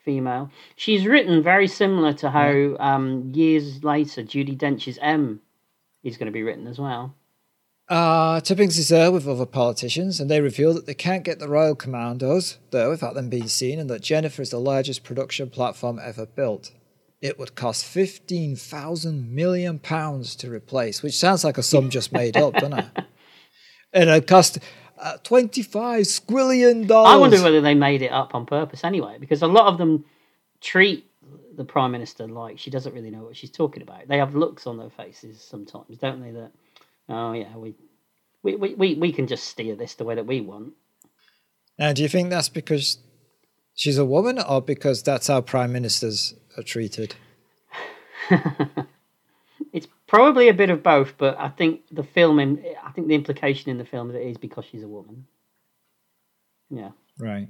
female. She's written very similar to how um, years later Judi Dench's M is going to be written as well. Uh, Tippings is there with other politicians, and they reveal that they can't get the Royal Commandos there without them being seen, and that Jennifer is the largest production platform ever built. It would cost fifteen thousand million pounds to replace, which sounds like a sum just made up, doesn't it? And it cost uh, twenty-five squillion dollars. I wonder whether they made it up on purpose anyway, because a lot of them treat the prime minister like she doesn't really know what she's talking about. They have looks on their faces sometimes, don't they? That oh yeah, we we, we, we, we can just steer this the way that we want. Now, do you think that's because she's a woman, or because that's how prime ministers are treated? Probably a bit of both, but I think the film, I think the implication in the film is it is because she's a woman. Yeah. Right.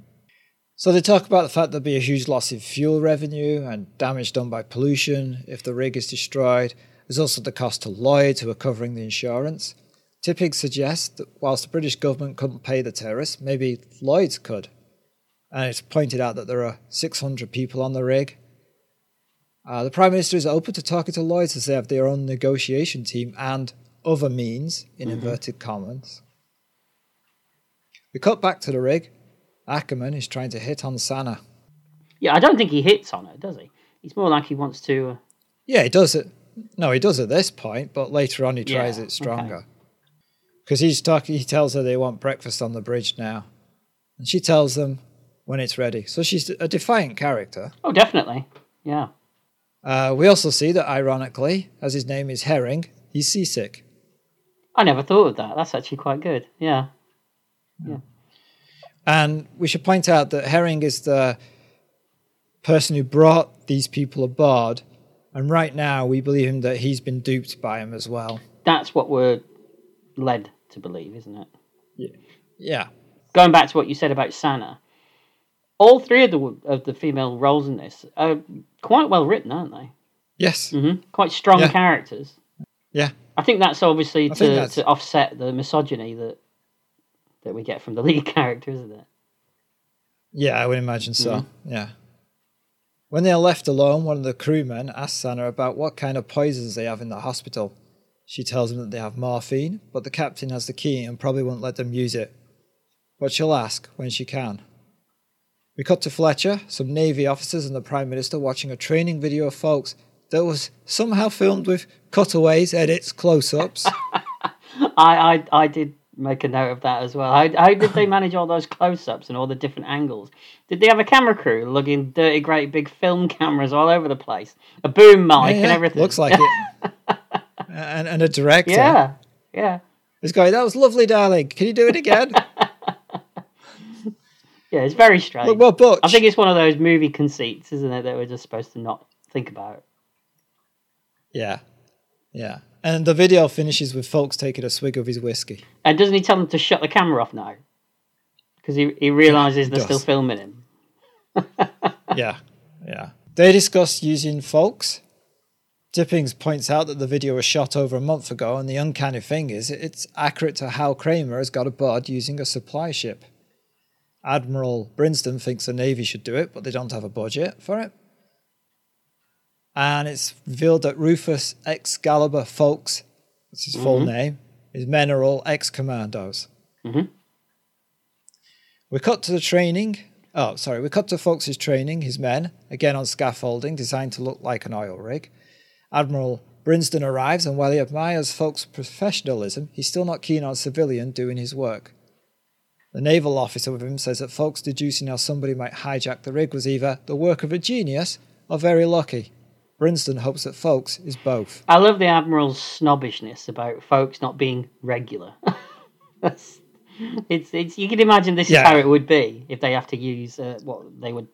So they talk about the fact there'll be a huge loss in fuel revenue and damage done by pollution if the rig is destroyed. There's also the cost to Lloyds who are covering the insurance. Tipping suggests that whilst the British government couldn't pay the terrorists, maybe Lloyds could. And it's pointed out that there are 600 people on the rig. Uh, the Prime Minister is open to talking to Lloyds as they have their own negotiation team and other means, in inverted commas. We cut back to the rig. Ackerman is trying to hit on Sanna. Yeah, I don't think he hits on her, does he? He's more like he wants to. Uh, Yeah, he does it. No, he does at this point, but later on he Yeah, tries it stronger. Because he's talking, he tells her they want breakfast on the bridge now, and she tells them when it's ready. So she's a defiant character. oh, definitely. Yeah. Uh, we also see that, ironically, as his name is Herring, he's seasick. I never thought of that. That's actually quite good. Yeah. Yeah. And we should point out that Herring is the person who brought these people aboard, and right now we believe him that he's been duped by him as well. That's what we're led to believe, isn't it? Yeah. Going back to what you said about Sanna, all three of the of the female roles in this are quite well written, aren't they? Yes. hmm Quite strong Yeah. characters. Yeah. I think that's obviously I to, that's- to offset the misogyny that that we get from the lead character, isn't it? Yeah, I would imagine so. Yeah. When they are left alone, one of the crewmen asks Anna about what kind of poisons they have in the hospital. She tells him that they have morphine, but the captain has the key and probably won't let them use it. But she'll ask when she can. We cut to Fletcher, some Navy officers, and the Prime Minister watching a training video of ffolkes that was somehow filmed with cutaways, edits, close ups. I, I I did make a note of that as well. How, how did they manage all those close-ups and all the different angles? Did they have a camera crew lugging dirty, great big film cameras all over the place, a boom mic and everything? Looks like it. and, and a director. Yeah, yeah, He's going, that was lovely, darling. Can you do it again? yeah. It's very strange. Look, well, Butch. I think it's one of those movie conceits, isn't it, that we're just supposed to not think about. Yeah. Yeah. And the video finishes with ffolkes taking a swig of his whiskey. And doesn't he tell them to shut the camera off now? Because he, he realizes they're does. still filming him. yeah. Yeah. They discuss using ffolkes. Tippings points out that the video was shot over a month ago, and the uncanny thing is it's accurate to how Kramer has got aboard using a supply ship. Admiral Brinston thinks the Navy should do it, but they don't have a budget for it. And it's revealed that Rufus Excalibur ffolkes, that's his full name, his men are all ex commandos. Mhm. We cut to the training. Oh, sorry. We cut to ffolkes' training, his men, again on scaffolding designed to look like an oil rig. Admiral Brinston arrives, and while he admires ffolkes' professionalism, he's still not keen on a civilian doing his work. The naval officer with him says that ffolkes deducing how somebody might hijack the rig was either the work of a genius or very lucky. Brinston hopes that ffolkes is both. I love the Admiral's snobbishness about ffolkes not being regular. That's, it's, it's, you can imagine this Yeah. is how it would be if they have to use uh, what they would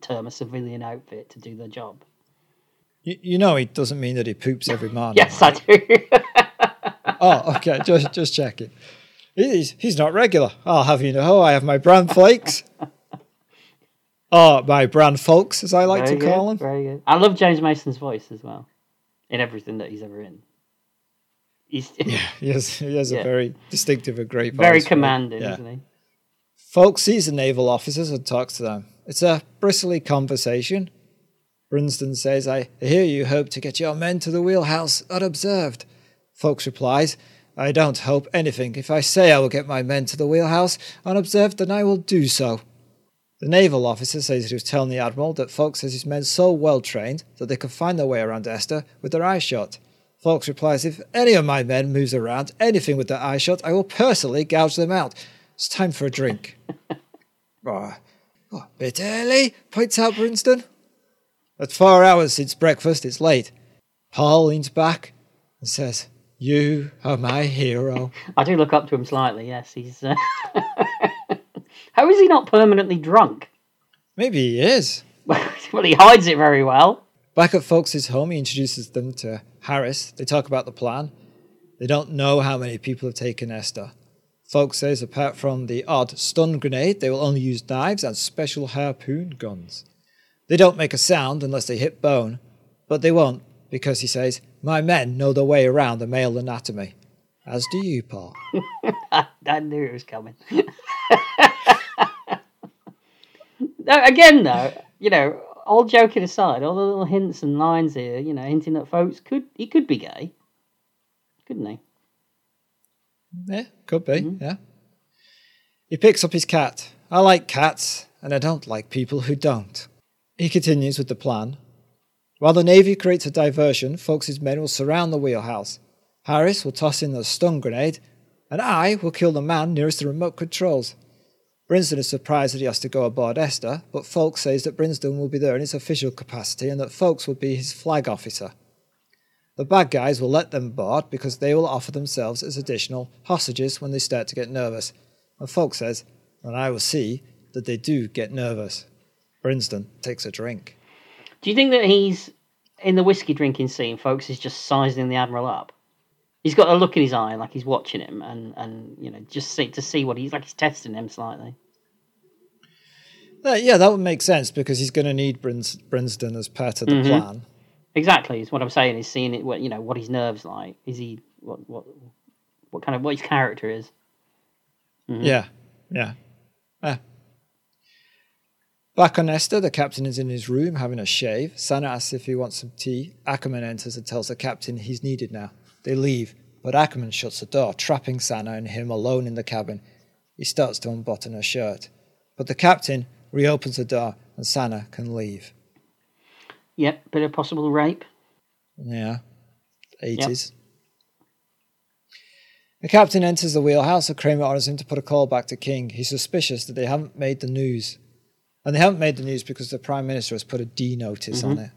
term a civilian outfit to do their job. You, you know, he doesn't mean that he poops every morning. Yes, I do. Oh, okay. Just just checking. He's he's not regular. I'll have you know, I have my brand flakes. Oh, my brand folks, as I like very to call them. Very good. I love James Mason's voice as well in everything that he's ever in. He's Yeah, he has, he has Yeah. a very distinctive and great voice. very commanding, Yeah. isn't he? ffolkes sees the naval officers and talks to them. It's a bristly conversation. Brinston says, I hear you hope to get your men to the wheelhouse unobserved. ffolkes replies, I don't hope anything. If I say I will get my men to the wheelhouse unobserved, then I will do so. The naval officer says he was telling the admiral that ffolkes has his men so well trained that they can find their way around Esther with their eyes shut. ffolkes replies, If any of my men moves around anything with their eyes shut, I will personally gouge them out. It's time for a drink. oh, oh, bit early, points out Brinston. At four hours since breakfast, it's late. Paul leans back and says, You are my hero. I do look up to him slightly. Yes, he's. Uh... How is he not permanently drunk? Maybe he is. well, he hides it very well. Back at ffolkes' home, he introduces them to Harris. They talk about the plan. They don't know how many people have taken Esther. ffolkes says apart from the odd stun grenade, they will only use knives and special harpoon guns. They don't make a sound unless they hit bone, but they won't because he says, My men know the way around the male anatomy. As do you, Paul. I knew it was coming. again, though, you know, all joking aside, all the little hints and lines here, you know, hinting that ffolkes could he could be gay, couldn't he? Yeah, could be, mm-hmm. yeah. He picks up his cat. I like cats, and I don't like people who don't. He continues with the plan. While the Navy creates a diversion, ffolkes' men will surround the wheelhouse. Harris will toss in the stun grenade, and I will kill the man nearest the remote controls. Brinston is surprised that he has to go aboard Esther, but ffolkes says that Brinston will be there in his official capacity and that ffolkes will be his flag officer. The bad guys will let them board because they will offer themselves as additional hostages when they start to get nervous. And ffolkes says, and I will see that they do get nervous. Brinston takes a drink. Do you think that he's in the whiskey drinking scene? ffolkes is just sizing the admiral up. He's got a look in his eye, like he's watching him, and and you know, just see, to see what he's like. He's testing him slightly. Uh, yeah, that would make sense because he's going to need Brins- Brinston as part of the Mhm. plan. Exactly, is what I'm saying. Is seeing it, what you know, what his nerves like. Is he what what what kind of what his character is? Mhm. Yeah, yeah. Ah. Back on Esther, the captain is in his room having a shave. Sanna asks if he wants some tea. Ackerman enters and tells the captain he's needed now. They leave, but Ackerman shuts the door, trapping Sanna and him alone in the cabin. He starts to unbutton her shirt, but the captain reopens the door and Sanna can leave. Yep, bit of possible rape. Yeah, 80s. The captain enters the wheelhouse and Kramer orders him to put a call back to King. He's suspicious that they haven't made the news. And they haven't made the news because the Prime Minister has put a D notice on it.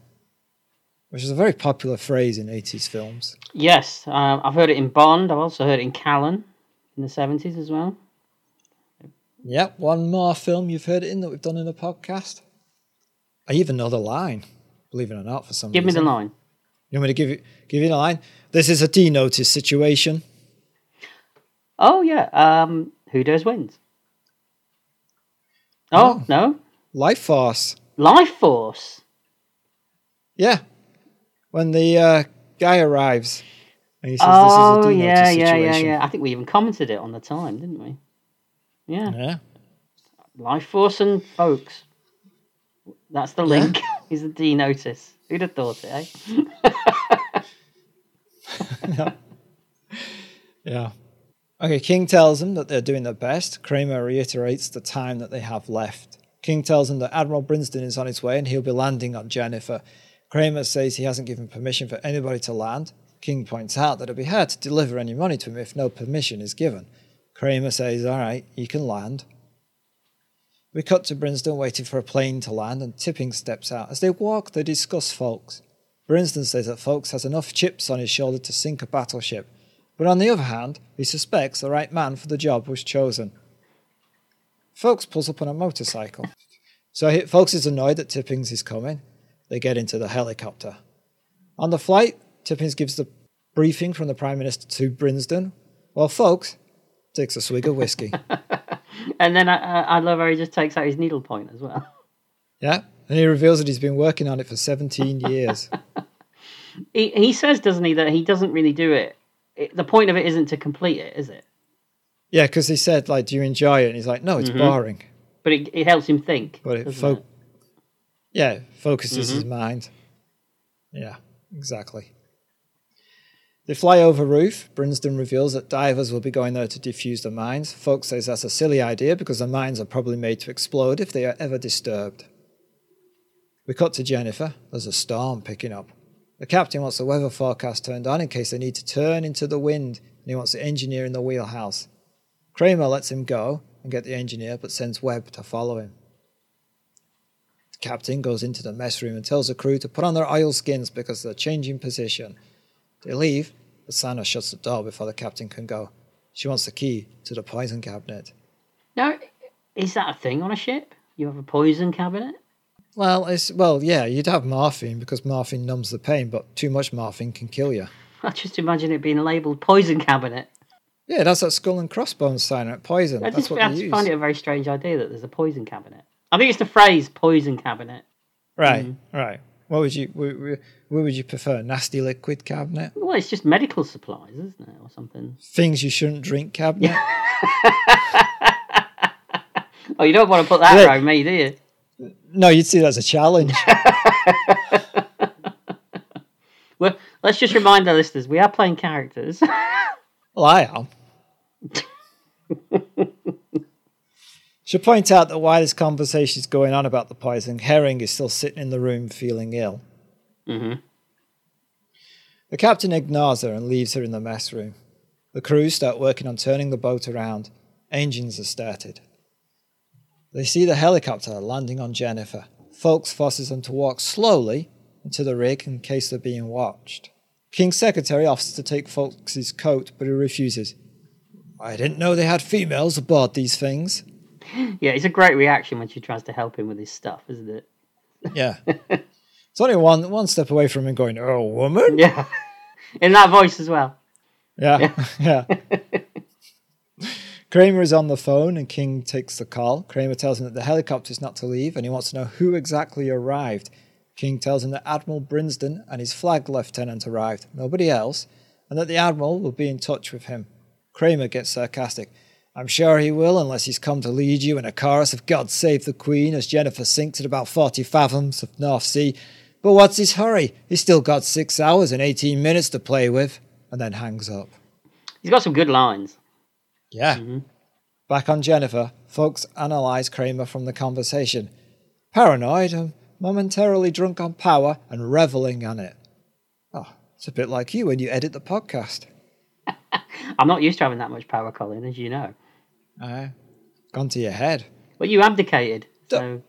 which is a very popular phrase in 80s films. Yes, um, I've heard it in Bond. I've also heard it in Callan in the seventies as well. Yep, one more film you've heard it in that we've done in a podcast. I even know the line, believe it or not, for some Give me the line. You want me to give you give you the line? This is a D notice situation. Oh yeah. Um, who dares wins? Oh Oh. no, Lifeforce. Life Force. Yeah. When the uh, guy arrives and he says Oh this is a D yeah, notice yeah, yeah, situation. yeah. I think we even commented it on the time, didn't we? Yeah. Yeah. Lifeforce and ffolkes. That's the link. Is the D notice? Who'd have thought it, eh? Yeah. Okay, King tells them that they're doing their best. Kramer reiterates the time that they have left. King tells him that Admiral Brinston is on his way and he'll be landing on Jennifer. Kramer says he hasn't given permission for anybody to land. King points out that it'd be hard to deliver any money to him if no permission is given. Kramer says, All right, you can land. We cut to Brinston waiting for a plane to land, and Tipping steps out. As they walk, they discuss ffolkes. Brinston says that ffolkes has enough chips on his shoulder to sink a battleship, but on the other hand, he suspects the right man for the job was chosen. Folks pulls up on a motorcycle. So he, ffolkes is annoyed that Tippings is coming. They get into the helicopter. On the flight, Tippings gives the briefing from the Prime Minister to Brinsden, while ffolkes takes a swig of whiskey. And then I, I, love how he just takes out his needle point as well. yeah, and he reveals that he's been working on it for 17 years. He he says, doesn't he, that he doesn't really do it. it the point of it isn't to complete it, is it? Yeah, because he said, like, do you enjoy it? And he's like, no, it's mm-hmm. boring. But it, it helps him think. But it, fo- it? yeah, focuses his mm-hmm. mind. Yeah, exactly. They fly over Ruth. Brinsden reveals that divers will be going there to defuse the mines. ffolkes says that's a silly idea because the mines are probably made to explode if they are ever disturbed. We cut to Jennifer. There's a storm picking up. The captain wants the weather forecast turned on in case they need to turn into the wind, and he wants the engineer in the wheelhouse. Kramer lets him go and get the engineer, but sends Webb to follow him. The captain goes into the mess room and tells the crew to put on their oilskins because they're changing position. They leave, but Sanna shuts the door before the captain can go. She wants the key to the poison cabinet. Now, is that a thing on a ship? You have a poison cabinet? Well, it's well, yeah, you'd have morphine because morphine numbs the pain, but too much morphine can kill you. I just imagine it being labelled poison cabinet. Yeah, that's that skull and crossbones sign at poison. I that's just, what I they just find it a very strange idea that there's a poison cabinet. I think it's the phrase poison cabinet. Right, Mm-hmm. right. What would you what what would you prefer? Nasty liquid cabinet? Well, it's just medical supplies, isn't it, or something? Things you shouldn't drink cabinet? Oh, you don't want to put that Yeah. around me, do you? no, you'd see that as a challenge. Well, let's just remind our listeners we are playing characters. Well, I am. Should point out that while this conversation is going on about the poison, Herring is still sitting in the room feeling ill. Mhm. The captain ignores her and leaves her in the mess room. The crew start working on turning the boat around. Engines are started. They see the helicopter landing on Jennifer. ffolkes forces them to walk slowly into the rig in case they're being watched. King's secretary offers to take ffolkes' coat, but he refuses. I didn't know they had females aboard these things. yeah, it's a great reaction when she tries to help him with his stuff, isn't it? Yeah. it's only one one step away from him going, Oh, woman? Yeah. In that voice as well. Yeah, yeah. Kramer is on the phone and King takes the call. Kramer tells him that the helicopter is not to leave and he wants to know who exactly arrived. King tells him that Admiral Brinsden and his flag lieutenant arrived, nobody else, and that the Admiral will be in touch with him. Kramer gets sarcastic. I'm sure he will, unless he's come to lead you in a chorus of God Save the Queen as Jennifer sinks at about 40 fathoms of North Sea. But what's his hurry? He's still got six hours and 18 minutes to play with. And then hangs up. He's got some good lines. Yeah. Mm-hmm. Back on Jennifer, ffolkes analyse Kramer from the conversation. Paranoid momentarily drunk on power and revelling on it. Oh, it's a bit like you when you edit the podcast. I'm not used to having that much power, Colin, as you know. Uh, gone to your head. Well, you abdicated. So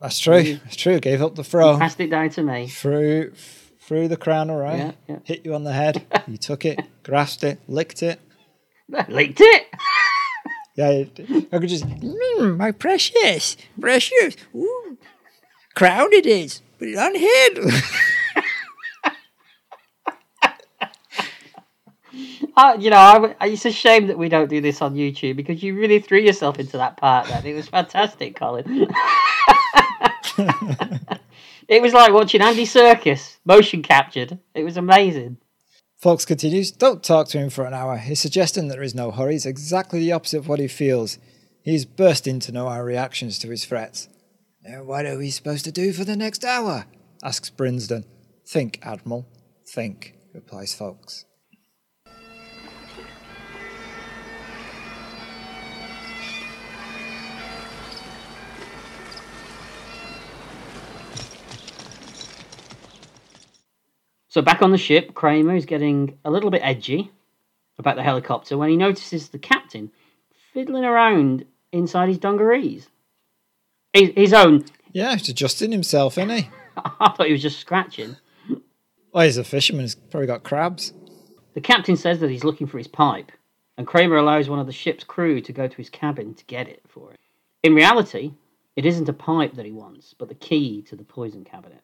That's true. That's true. Gave up the throne. Passed it down to me. Threw, threw the crown away. Yeah, yeah. Hit you on the head. you took it, grasped it, licked it. Licked it. Yeah, I could just, mm, my precious, precious. Ooh. Crown it is. Put it on head. Uh, you know, I, I- it's a shame that we don't do this on YouTube because you really threw yourself into that part. Then it was fantastic, Colin. it was like watching Andy Serkis motion captured. It was amazing. ffolkes continues, don't talk to him for an hour. He's suggesting there is no hurry. It's exactly the opposite of what he feels. He's bursting to know our reactions to his threats. "Now, what are we supposed to do for the next hour? asks Brinsden. Think, Admiral. Think, replies ffolkes. So back on the ship, Kramer is getting a little bit edgy about the helicopter when he notices the captain fiddling around inside his dungarees. His, his own. Yeah, he's adjusting himself, isn't he? I thought he was just scratching. Well, he's a fisherman. He's probably got crabs. The captain says that he's looking for his pipe, and Kramer allows one of the ship's crew to go to his cabin to get it for him. In reality, it isn't a pipe that he wants, but the key to the poison cabinet.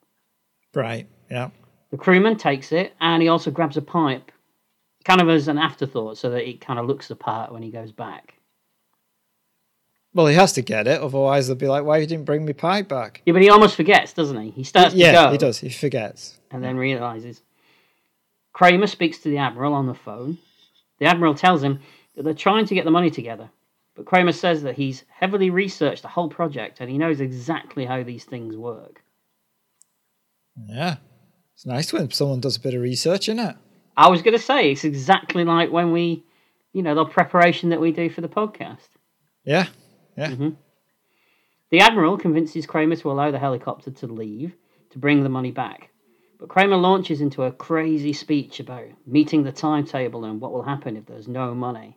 Right, yeah. The crewman takes it, and he also grabs a pipe, kind of as an afterthought, so that it kind of looks the part when he goes back. Well, he has to get it, otherwise they'll be like, why you didn't bring me pipe back? Yeah, but he almost forgets, doesn't he? He starts to yeah, he does. He forgets. and then realizes. Kramer speaks to the admiral on the phone. The admiral tells him that they're trying to get the money together, but Kramer says that he's heavily researched the whole project and he knows exactly how these things work. Yeah. It's nice when someone does a bit of research in it. I was going to say it's exactly like when we, you know, the preparation that we do for the podcast. Yeah, yeah. Mm-hmm. The admiral convinces Kramer to allow the helicopter to leave to bring the money back. But Kramer launches into a crazy speech about meeting the timetable and what will happen if there's no money.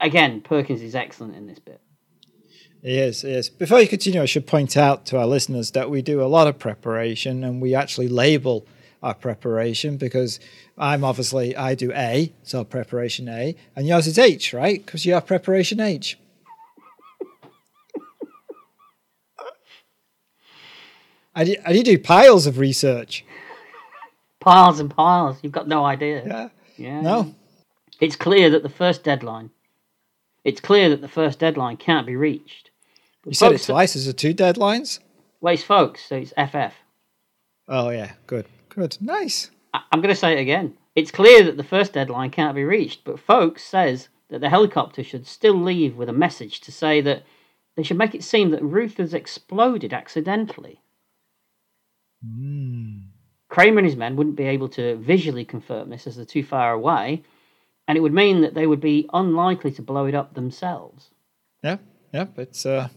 Again, Perkins is excellent in this bit. He is, he. Before you continue, I should point out to our listeners that we do a lot of preparation and we actually label our preparation because I'm obviously, I do A, so preparation A, and yours is H, right? Because you have preparation H. I do, I do do piles of research. Piles and piles. You've got no idea. Yeah. Yeah. No. It's clear that the first deadline. It's clear that the first deadline can't be reached. But You said it twice. Is there two deadlines? Well, it's ffolkes, so it's FF. Oh, yeah. Good. Good. Nice. I- I'm going to say it again. It's clear that the first deadline can't be reached, but ffolkes says that the helicopter should still leave with a message to say that they should make it seem that Ruth has exploded accidentally. Kramer and his men wouldn't be able to visually confirm this as they're too far away, and it would mean that they would be unlikely to blow it up themselves. Yeah. Yep. It's, uh,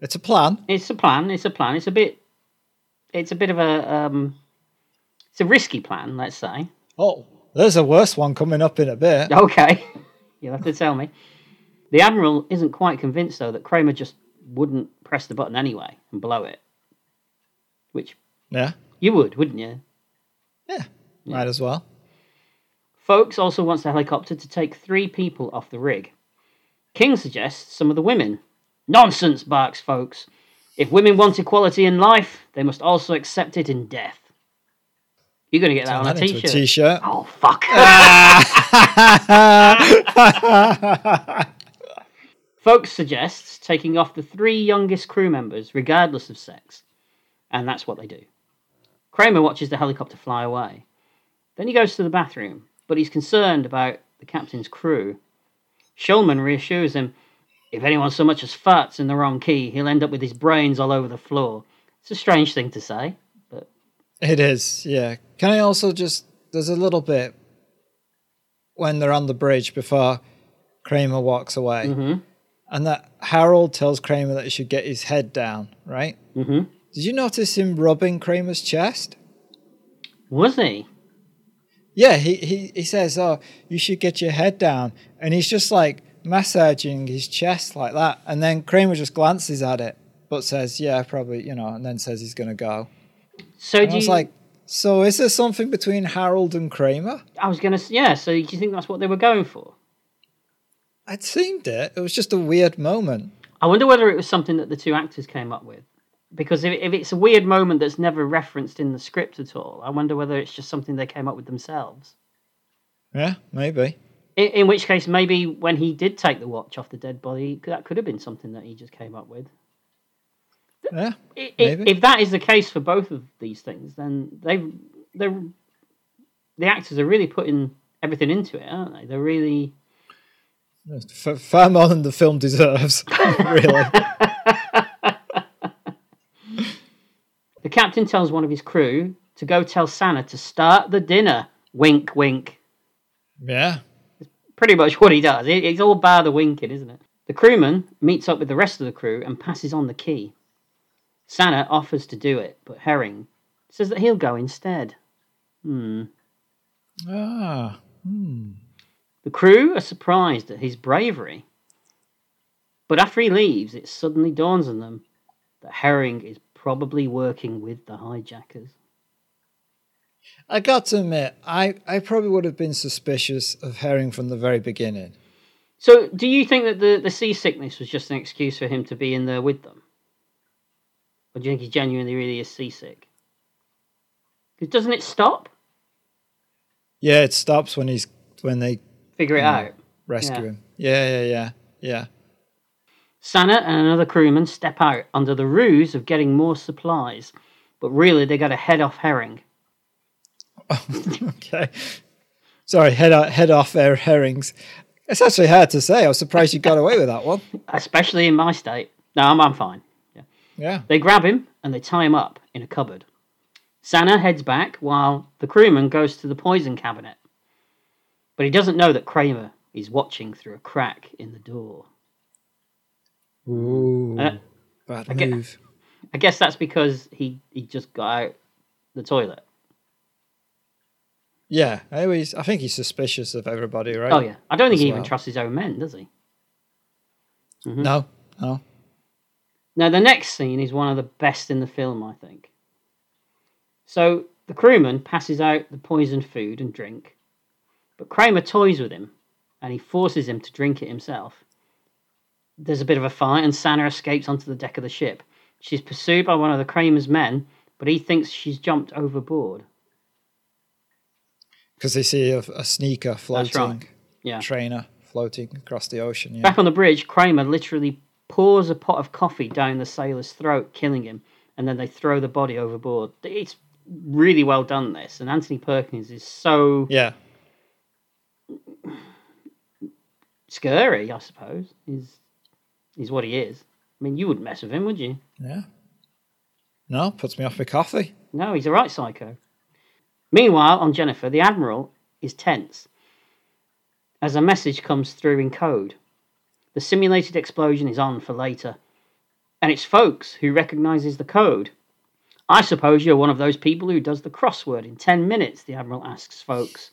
it's a plan. It's a plan. It's a plan. It's a bit. It's a bit of a. Um, it's a risky plan, let's say. Oh, there's a worse one coming up in a bit. Okay, you'll have to tell me. The admiral isn't quite convinced though that Kramer just wouldn't press the button anyway and blow it, which Yeah. you would, wouldn't you? Yeah. Might as well. ffolkes also wants the helicopter to take three people off the rig. King suggests some of the women. Nonsense, barks ffolkes. If women want equality in life, they must also accept it in death. You're going to get that Turn on a that into t-shirt. t-shirt. Oh fuck! ffolkes suggests taking off the three youngest crew members, regardless of sex, and that's what they do. Kramer watches the helicopter fly away. Then he goes to the bathroom, but he's concerned about the captain's crew. Shulman reassures him if anyone so much as farts in the wrong key, he'll end up with his brains all over the floor. It's a strange thing to say, but It is, yeah. Can I also just there's a little bit when they're on the bridge before Kramer walks away, Mhm. and that Harold tells Kramer that he should get his head down. Right? Mhm. Did you notice him rubbing Kramer's chest? was he? Yeah, he, he he says, "Oh, you should get your head down," and he's just like massaging his chest like that, and then Kramer just glances at it but says, "Yeah, probably," you know, and then says he's going to go. So And do I was you, like, "So is there something between Harold and Kramer?" I was gonna, s- yeah. So do you think that's what they were going for? It seemed it. It was just a weird moment. I wonder whether it was something that the two actors came up with. Because if, if it's a weird moment that's never referenced in the script at all, I wonder whether it's just something they came up with themselves. Yeah, maybe. In, in which case, maybe when he did take the watch off the dead body, that could have been something that he just came up with. Yeah, I- i- Maybe. If that is the case for both of these things, then they've they're the actors are really putting everything into it, aren't they? They're really far more than the film deserves. really. The captain tells one of his crew to go tell Sanna to start the dinner. Wink, wink. Yeah. It's Pretty much what he does. It's all bar the winking, isn't it? The crewman meets up with the rest of the crew and passes on the key. Sanna offers to do it, but Herring says that he'll go instead. Hmm. Ah. The crew are surprised at his bravery. But after he leaves, it suddenly dawns on them that Herring is probably working with the hijackers. I got to admit, I, I probably would have been suspicious of Herring from the very beginning. So, do you think that the, the seasickness was just an excuse for him to be in there with them? Or do you think he genuinely really is seasick? Because doesn't it stop? Yeah, it stops when he's when they Figure it out. rescue Yeah. him. Yeah, yeah, yeah, yeah. Sanna and another crewman step out under the ruse of getting more supplies, but really they got to head off Herring. Okay. Sorry, head head off air herrings. It's actually hard to say. I was surprised you got away with that one. Especially in my state. No, I'm, I'm fine. Yeah. yeah. They grab him and they tie him up in a cupboard. Sanna heads back while the crewman goes to the poison cabinet. But he doesn't know that Kramer is watching through a crack in the door. Ooh. Uh, bad I move. I guess that's because he, he just got out the toilet. Yeah, I always. I think he's suspicious of everybody, right? Oh, yeah. I don't think As he even trusts his own men, does he? No, no. Now, the next scene is one of the best in the film, I think. So, the crewman passes out the poisoned food and drink, but Kramer toys with him and he forces him to drink it himself. There's a bit of a fight, and Sanna escapes onto the deck of the ship. She's pursued by one of the Kramer's men, but he thinks she's jumped overboard. Because they see a, a sneaker floating, right. Yeah. trainer floating across the ocean. Yeah. Back on the bridge, Kramer literally pours a pot of coffee down the sailor's throat, killing him, and then they throw the body overboard. It's really well done, this, and Anthony Perkins is so Yeah. scary, I suppose. He's, he's what he is. I mean, you wouldn't mess with him, would you? Yeah. No, puts me off with coffee. No, he's a right psycho. Meanwhile, on Jennifer, the Admiral is tense as a message comes through in code. The simulated explosion is on for later, and it's ffolkes who recognizes the code. I suppose you're one of those people who does the crossword in 10 minutes, the Admiral asks ffolkes.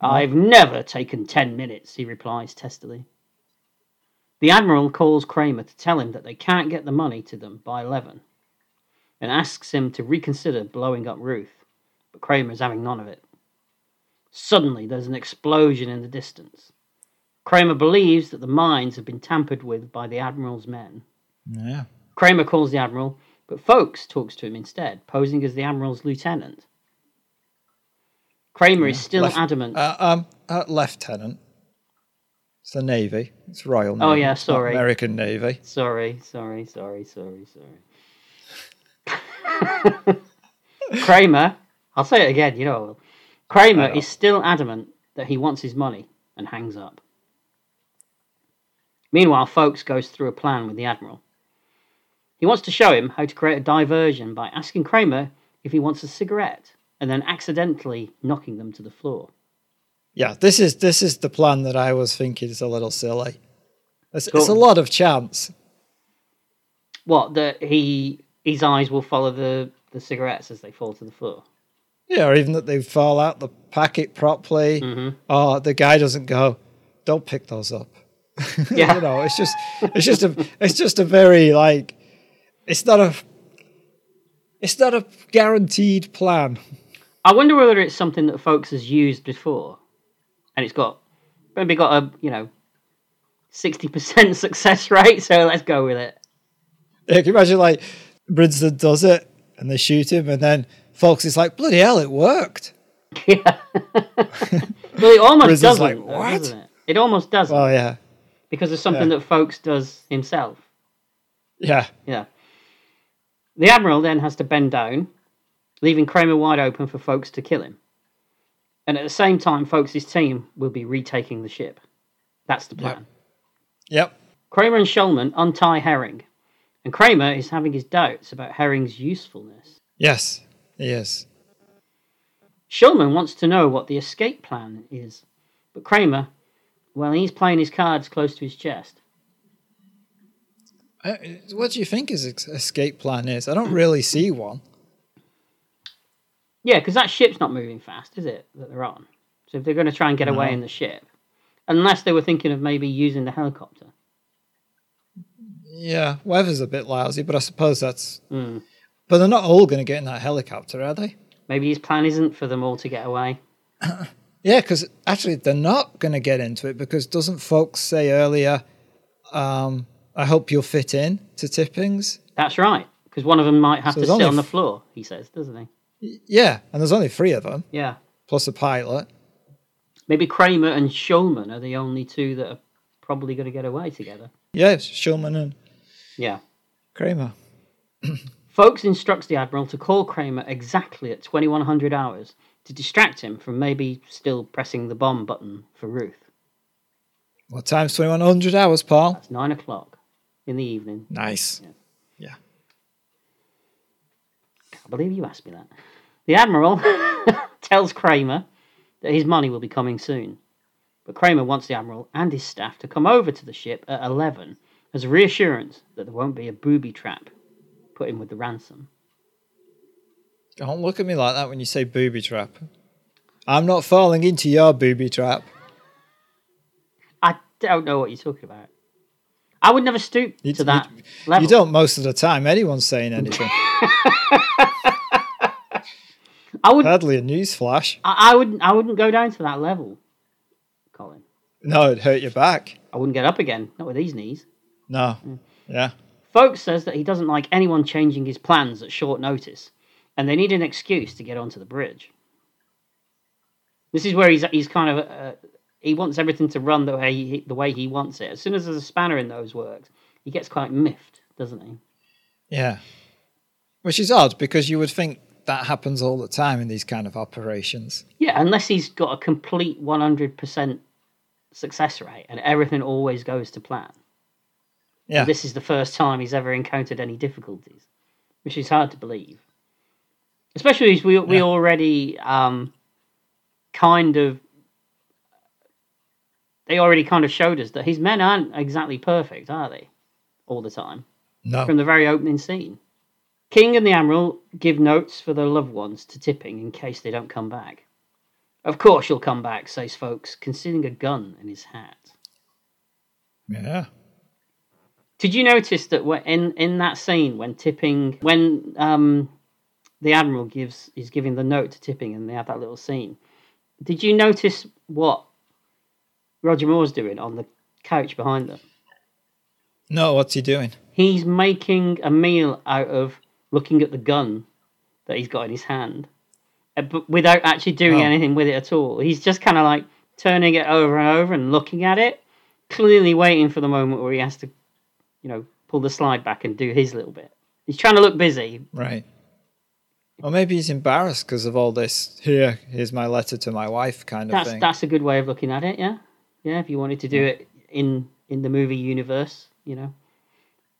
I've never taken 10 minutes, he replies testily. The Admiral calls Kramer to tell him that they can't get the money to them by 11 and asks him to reconsider blowing up Ruth, but Kramer's having none of it. Suddenly, there's an explosion in the distance. Kramer believes that the mines have been tampered with by the Admiral's men. Yeah. Kramer calls the Admiral, but ffolkes talks to him instead, posing as the Admiral's lieutenant. Kramer is still Lef- adamant. Uh, um, uh, Lieutenant. It's the Navy. It's Royal oh, Navy. Oh, yeah, sorry. American Navy. Sorry, sorry, sorry, sorry, sorry. Kramer, I'll say it again, you know. Kramer is still adamant that he wants his money and hangs up. Meanwhile, ffolkes goes through a plan with the Admiral. He wants to show him how to create a diversion by asking Kramer if he wants a cigarette and then accidentally knocking them to the floor. Yeah, this is this is the plan that I was thinking is a little silly. It's, Go it's a lot of chance. What, that he his eyes will follow the, the cigarettes as they fall to the floor? Yeah, or even that they fall out the packet properly. Mm-hmm. Or the guy doesn't go, don't pick those up. Yeah. you know, it's just it's just a it's just a very like It's not a. It's not a guaranteed plan. I wonder whether it's something that ffolkes has used before, and it's got maybe got a you know sixty percent success rate. So let's go with it. Yeah, can you imagine like Brinston does it and they shoot him, and then ffolkes is like, "Bloody hell, it worked!" Yeah. well, it almost doesn't. like, though, "What?" doesn't it? It almost doesn't Oh yeah, because it's something yeah. that ffolkes does himself. yeah, Yeah. The Admiral then has to bend down, leaving Kramer wide open for ffolkes to kill him. And at the same time, ffolkes' team will be retaking the ship. That's the plan. yep. Kramer and Shulman untie Herring, and Kramer is having his doubts about Herring's usefulness. Yes, he is. Shulman wants to know what the escape plan is, but Kramer, well, he's playing his cards close to his chest. Uh, What do you think his escape plan is? I don't really see one. Yeah, because that ship's not moving fast, is it? That they're on. So if they're going to try and get away in the ship, unless they were thinking of maybe using the helicopter. Yeah, weather's a bit lousy, but I suppose that's. Hmm. But they're not all going to get in that helicopter, are they? Maybe his plan isn't for them all to get away. Yeah, because actually they're not going to get into it because doesn't ffolkes say earlier, um, "I hope you'll fit in to Tippings"? That's right, because one of them might have So to sit on the floor. He says, doesn't he? Yeah, and there's only three of them Yeah. plus a pilot. Maybe Kramer and Shulman are the only two that are probably going to get away together. Yeah, it's Schulman and Yeah. Kramer. ffolkes instructs the Admiral to call Kramer exactly at 2100 hours to distract him from maybe still pressing the bomb button for Ruth. What time's twenty one hundred hours, Paul? It's nine o'clock in the evening. Nice. Yeah. I can't believe you asked me that. The Admiral tells Kramer that his money will be coming soon. But Kramer wants the Admiral and his staff to come over to the ship at 11 as a reassurance that there won't be a booby trap put in with the ransom. Don't look at me like that when you say booby trap. I'm not falling into your booby trap. I don't know what you're talking about. I would never stoop You- to that you- level. You don't most of the time. Anyone's saying anything. I would. Hardly a news flash. I, I wouldn't. I wouldn't go down to that level, Colin. No, it'd hurt your back. I wouldn't get up again. Not with these knees. No. Yeah. ffolkes says that he doesn't like anyone changing his plans at short notice, and they need an excuse to get onto the bridge. This is where he's he's kind of uh, he wants everything to run the way he, the way he wants it. As soon as there's a spanner in those works, he gets quite miffed, doesn't he? Yeah. Which is odd because you would think that happens all the time in these kind of operations. Yeah, unless he's got a complete one hundred percent success rate and everything always goes to plan. Yeah. This is the first time he's ever encountered any difficulties, which is hard to believe. Especially as we we Yeah. already um, kind of they already kind of showed us that his men aren't exactly perfect, are they? All the time No. from the very opening scene. King and the Admiral give notes for their loved ones to Tipping in case they don't come back. Of course you'll come back, says ffolkes, concealing a gun in his hat. Yeah. Did you notice that in in that scene when Tipping when um the Admiral gives is giving the note to Tipping and they have that little scene? Did you notice what Roger Moore's doing on the couch behind them? No, what's he doing? He's making a meal out of looking at the gun that he's got in his hand, uh, but without actually doing Oh. anything with it at all. He's just kind of like turning it over and over and looking at it, clearly waiting for the moment where he has to, you know, pull the slide back and do his little bit. He's trying to look busy. Right. Or maybe he's embarrassed because of all this. Here, here's my letter to my wife kind of That's thing. that's a good way of looking at it. Yeah, yeah. If you wanted to do it in in the movie universe, you know,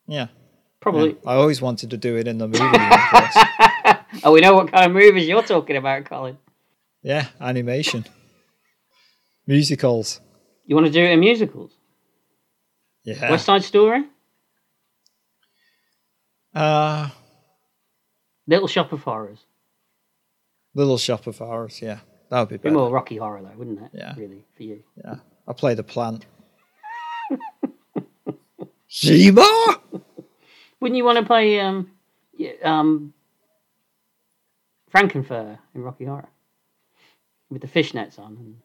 Yeah. Probably. Yeah. I always wanted to do it in the movie universe. Oh, we know what kind of movies you're talking about, Colin. Yeah, animation. Musicals. You want to do it in musicals? Yeah. West Side Story, Uh, Little Shop of Horrors. Little Shop of Horrors, yeah. That would be Bit better. more Rocky Horror though, wouldn't it? Yeah. Really, for you. Yeah. I played a plant. Zima? Wouldn't you want to play um, um, Frank-N-Furter in Rocky Horror with the fishnets on?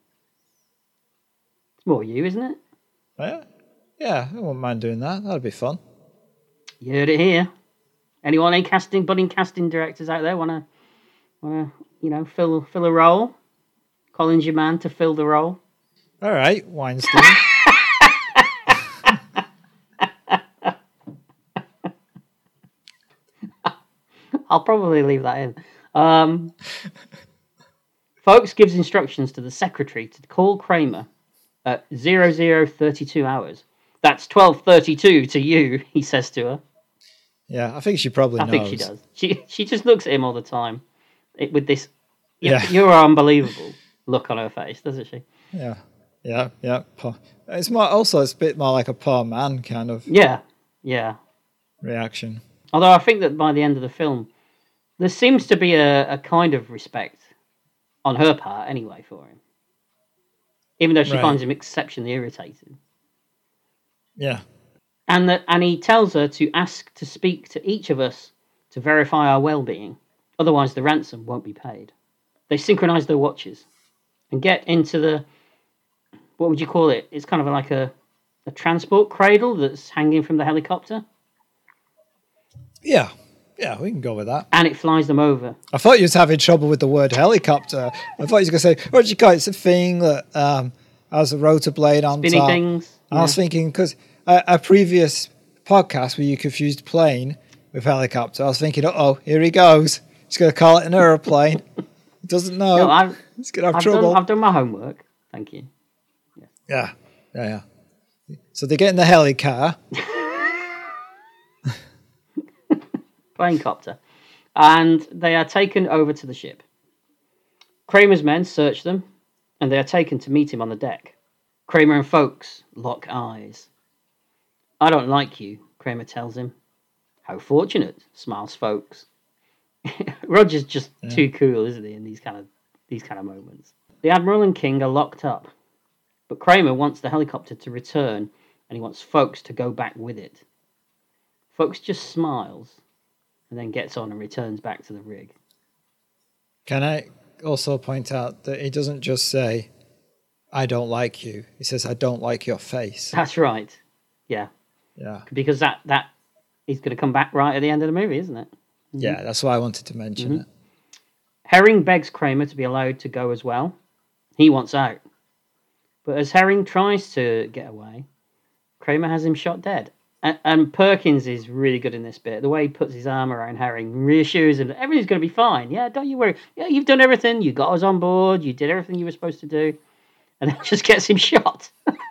It's more you, isn't it? Yeah, yeah, I wouldn't mind doing that. That'd be fun. You heard it here. Anyone, any casting, budding casting directors out there want to, want to, you know, fill fill a role? Colin's your man to fill the role. All right, Weinstein. I'll probably leave that in. Um, Folks gives instructions to the secretary to call Kramer at 0032 hours. That's 1232 to you, he says to her. yeah, I think she probably I knows. think she does. She she just looks at him all the time it, with this Yeah. you're unbelievable look on her face, doesn't she? Yeah, yeah, yeah. It's more also it's a bit more like a poor man kind of Yeah, yeah. reaction. Although I think that by the end of the film, there seems to be a, a kind of respect on her part anyway for him. Even though she Right. finds him exceptionally irritating. Yeah, And that and he tells her to ask to speak to each of us to verify our well being. Otherwise the ransom won't be paid. They synchronize their watches and get into the what would you call it? It's kind of like a, a transport cradle that's hanging from the helicopter. yeah, yeah. We can go with that. And it flies them over. I thought you was having trouble with the word helicopter. I thought you was going to say, what do you call it? It's a thing that um, has a rotor blade on Spinny top. things. I was thinking because a, a previous podcast where you confused plane with helicopter, I was thinking, oh, here he goes. He's going to call it an aeroplane. He doesn't know. No, I've, He's going to have I've trouble. done, I've done my homework. Thank you. Yeah, yeah, yeah. So they get in the heli car. Plane copter. And they are taken over to the ship. Kramer's men search them, and they are taken to meet him on the deck. Kramer and ffolkes lock eyes. I don't like you, Kramer tells him. How fortunate, smiles ffolkes. Roger's just too cool, isn't he, in these kind of these kind of moments. The Admiral and King are locked up, but Kramer wants the helicopter to return and he wants ffolkes to go back with it. ffolkes just smiles and then gets on and returns back to the rig. Can I also point out that he doesn't just say, I don't like you. He says, I don't like your face. That's right. Yeah, Yeah. because that that is going to come back right at the end of the movie, isn't it? Mm-hmm. Yeah, that's why I wanted to mention mm-hmm. it. Herring begs Kramer to be allowed to go as well. He wants out. But as Herring tries to get away, Kramer has him shot dead. And, and Perkins is really good in this bit. The way he puts his arm around Herring reassures him that everything's going to be fine. Yeah, don't you worry. Yeah, you've done everything. You got us on board. You did everything you were supposed to do. And then just gets him shot.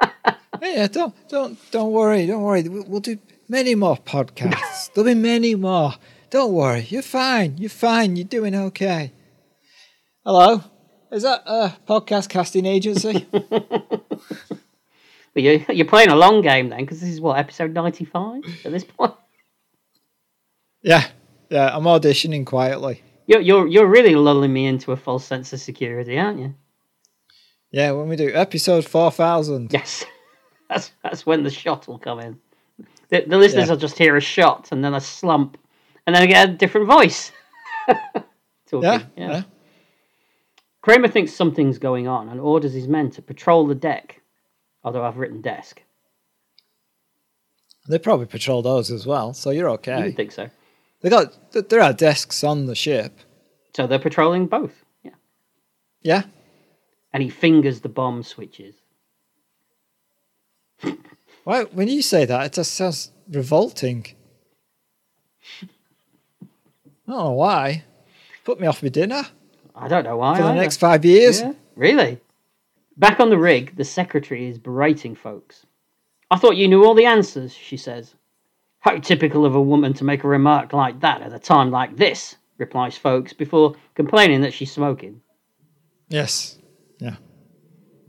Yeah, don't don't don't worry, don't worry. We'll, we'll do many more podcasts. There'll be many more. Don't worry, you're fine. You're fine. You're doing okay. Hello, is that a podcast casting agency? But you, you're playing a long game then, because this is what, episode 95 at this point? yeah, yeah. I'm auditioning quietly. You're, you're, you're really lulling me into a false sense of security, aren't you? Yeah, when we do episode four thousand. Yes. That's, that's when the shot will come in. The, the listeners Yeah. will just hear a shot and then a slump, and then I get a different voice. Talking. Yeah, yeah. Kramer thinks something's going on and orders his men to patrol the deck, although I've written desk. They probably patrol those as well, so you're You okay. would think so. They got th- there are desks on the ship. So they're patrolling both. Yeah. Yeah, And he fingers the bomb switches. Why, when you say that, it just sounds revolting. I don't know why. Put me off my dinner I don't know why. for the either. next five years. Yeah, really? Back on the rig, the secretary is berating ffolkes. I thought you knew all the answers, she says. How typical of a woman to make a remark like that at a time like this, replies ffolkes before complaining that she's smoking. Yes. Yeah.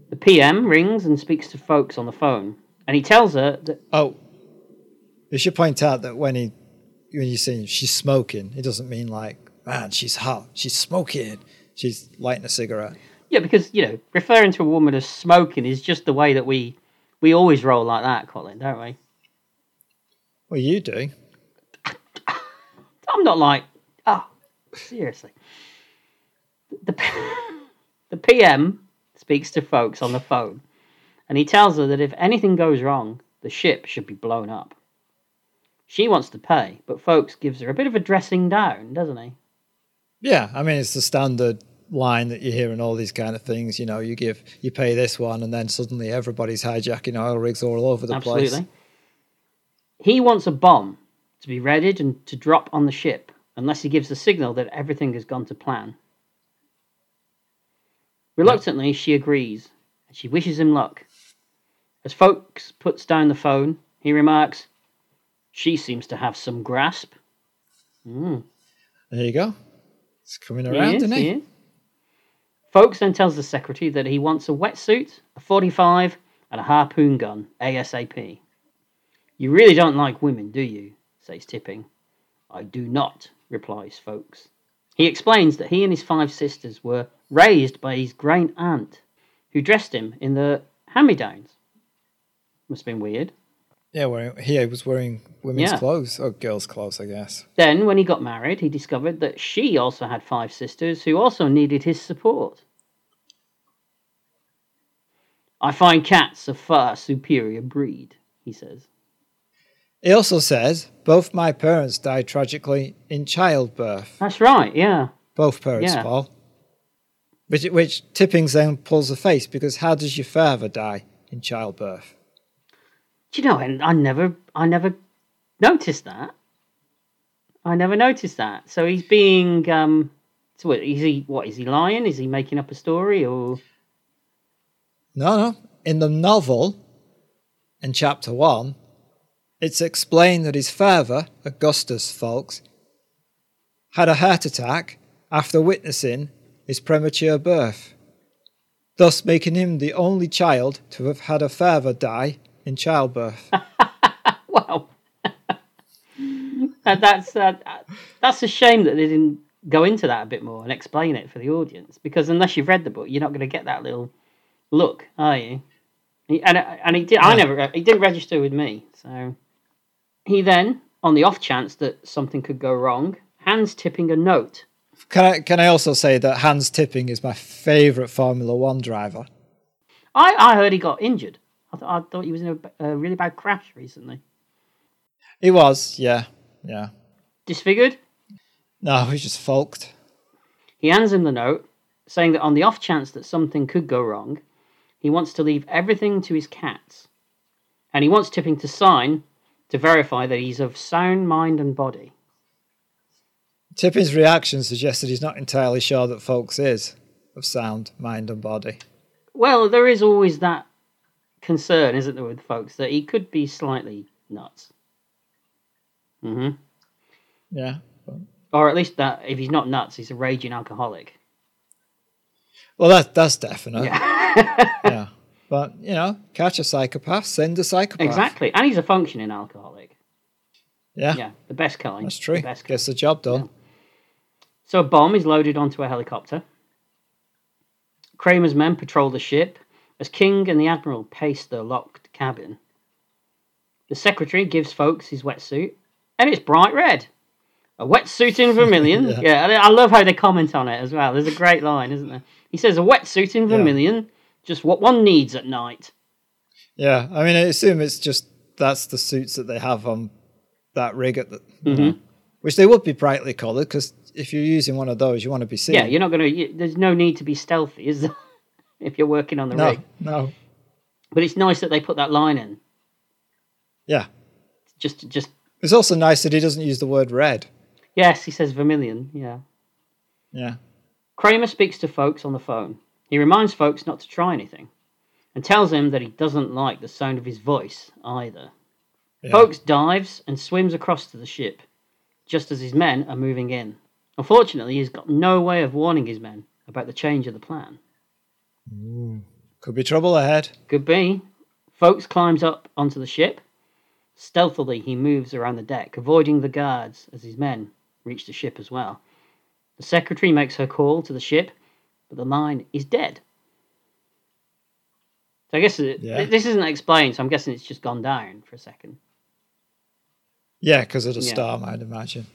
The PM rings and speaks to ffolkes on the phone, and he tells her that Oh, we should point out that when he when you say she's smoking, it doesn't mean like, man, she's hot. She's smoking. She's lighting a cigarette. Yeah, because you know, referring to a woman as smoking is just the way that we we always roll like that, Colin, don't we? Well, you do. I'm not like, oh, seriously. The, the PM speaks to ffolkes on the phone and he tells her that if anything goes wrong, the ship should be blown up. She wants to pay, but ffolkes gives her a bit of a dressing down, doesn't he? Yeah, I mean it's the standard line that you hear in all these kind of things. You know, you give you pay this one, and then suddenly everybody's hijacking oil rigs all over the Absolutely. place. He wants a bomb to be readied and to drop on the ship unless he gives the signal that everything has gone to plan. Reluctantly, she agrees and she wishes him luck. As ffolkes puts down the phone, he remarks, She seems to have some grasp. Mm. There you go. It's coming He around, is, isn't he it? is. Folks then tells the secretary that he wants a wetsuit, a 45, and a harpoon gun ASAP. You really don't like women, do you? says Tipping. I do not, replies ffolkes. He explains that he and his five sisters were raised by his great aunt, who dressed him in the hand me downs. Must have been weird. Yeah, wearing, he was wearing women's Yeah. clothes or girls' clothes, I guess. Then, when he got married, he discovered that she also had five sisters who also needed his support. I find cats a far superior breed, he says. He also says both my parents died tragically in childbirth. That's right, yeah. Both parents, Yeah. Paul. Which, which Tippings then pulls a face because how does your father die in childbirth? You know, and I never, I never noticed that. I never noticed that. So he's being, um, so what, is he, what, is he lying? Is he making up a story or? No, no. In the novel, in chapter one, it's explained that his father, Augustus ffolkes, had a heart attack after witnessing his premature birth, thus making him the only child to have had a father die in childbirth. Well, and that's uh, that's a shame that they didn't go into that a bit more and explain it for the audience. Because unless you've read the book, you're not going to get that little look, are you? And and he did. I never. He didn't register with me. So he then, on the off chance that something could go wrong, hands Tipping a note. Can I can I also say that Hans Tipping is my favourite Formula One driver? I, I heard he got injured. I, th- I thought he was in a, a really bad crash recently. He was, yeah, yeah. Disfigured. No, he's just folked. He hands him the note, saying that on the off chance that something could go wrong, he wants to leave everything to his cats. And he wants Tipping to sign to verify that he's of sound mind and body. Tipping's reaction suggests that he's not entirely sure that ffolkes is of sound, mind, and body. Well, there is always that concern, isn't there, with ffolkes, that he could be slightly nuts. hmm Yeah. Or at least that if he's not nuts, he's a raging alcoholic. Well, that that's definite. Yeah. yeah. But you know, catch a psychopath, send a psychopath. exactly. And he's a functioning alcoholic. Yeah, Yeah, the best kind. that's true. The best kind. Gets the job done. So a bomb is loaded onto a helicopter. Kramer's men patrol the ship as King and the Admiral pace the locked cabin. The secretary gives ffolkes his wetsuit, and it's bright red. A wetsuit in vermilion. Yeah. yeah, I love how they comment on it as well. There's a great line, isn't there? He says, A wetsuit in Yeah. vermilion, just what one needs at night. Yeah. I mean, I assume it's just that's the suits that they have on that rig at the, Mm-hmm. know, which they would be brightly coloured because if you're using one of those, you want to be seen. Yeah, you're not going to, there's no need to be stealthy, is there? If you're working on the no, rig. no. But it's nice that they put that line in. Yeah. Just, just It's also nice that he doesn't use the word red. Yes, he says vermilion, yeah. Yeah. Kramer speaks to ffolkes on the phone. He reminds ffolkes not to try anything and tells him that he doesn't like the sound of his voice either. yeah. ffolkes dives and swims across to the ship just as his men are moving in. Unfortunately, he's got no way of warning his men about the change of the plan. Could be trouble ahead. Could be. ffolkes climbs up onto the ship. Stealthily, he moves around the deck, avoiding the guards as his men reach the ship as well. The secretary makes her call to the ship, but the line is dead. So I guess uh, it, Yeah. this isn't explained, so I'm guessing it's just gone down for a second. Yeah, because of the Yeah. storm, I'd imagine.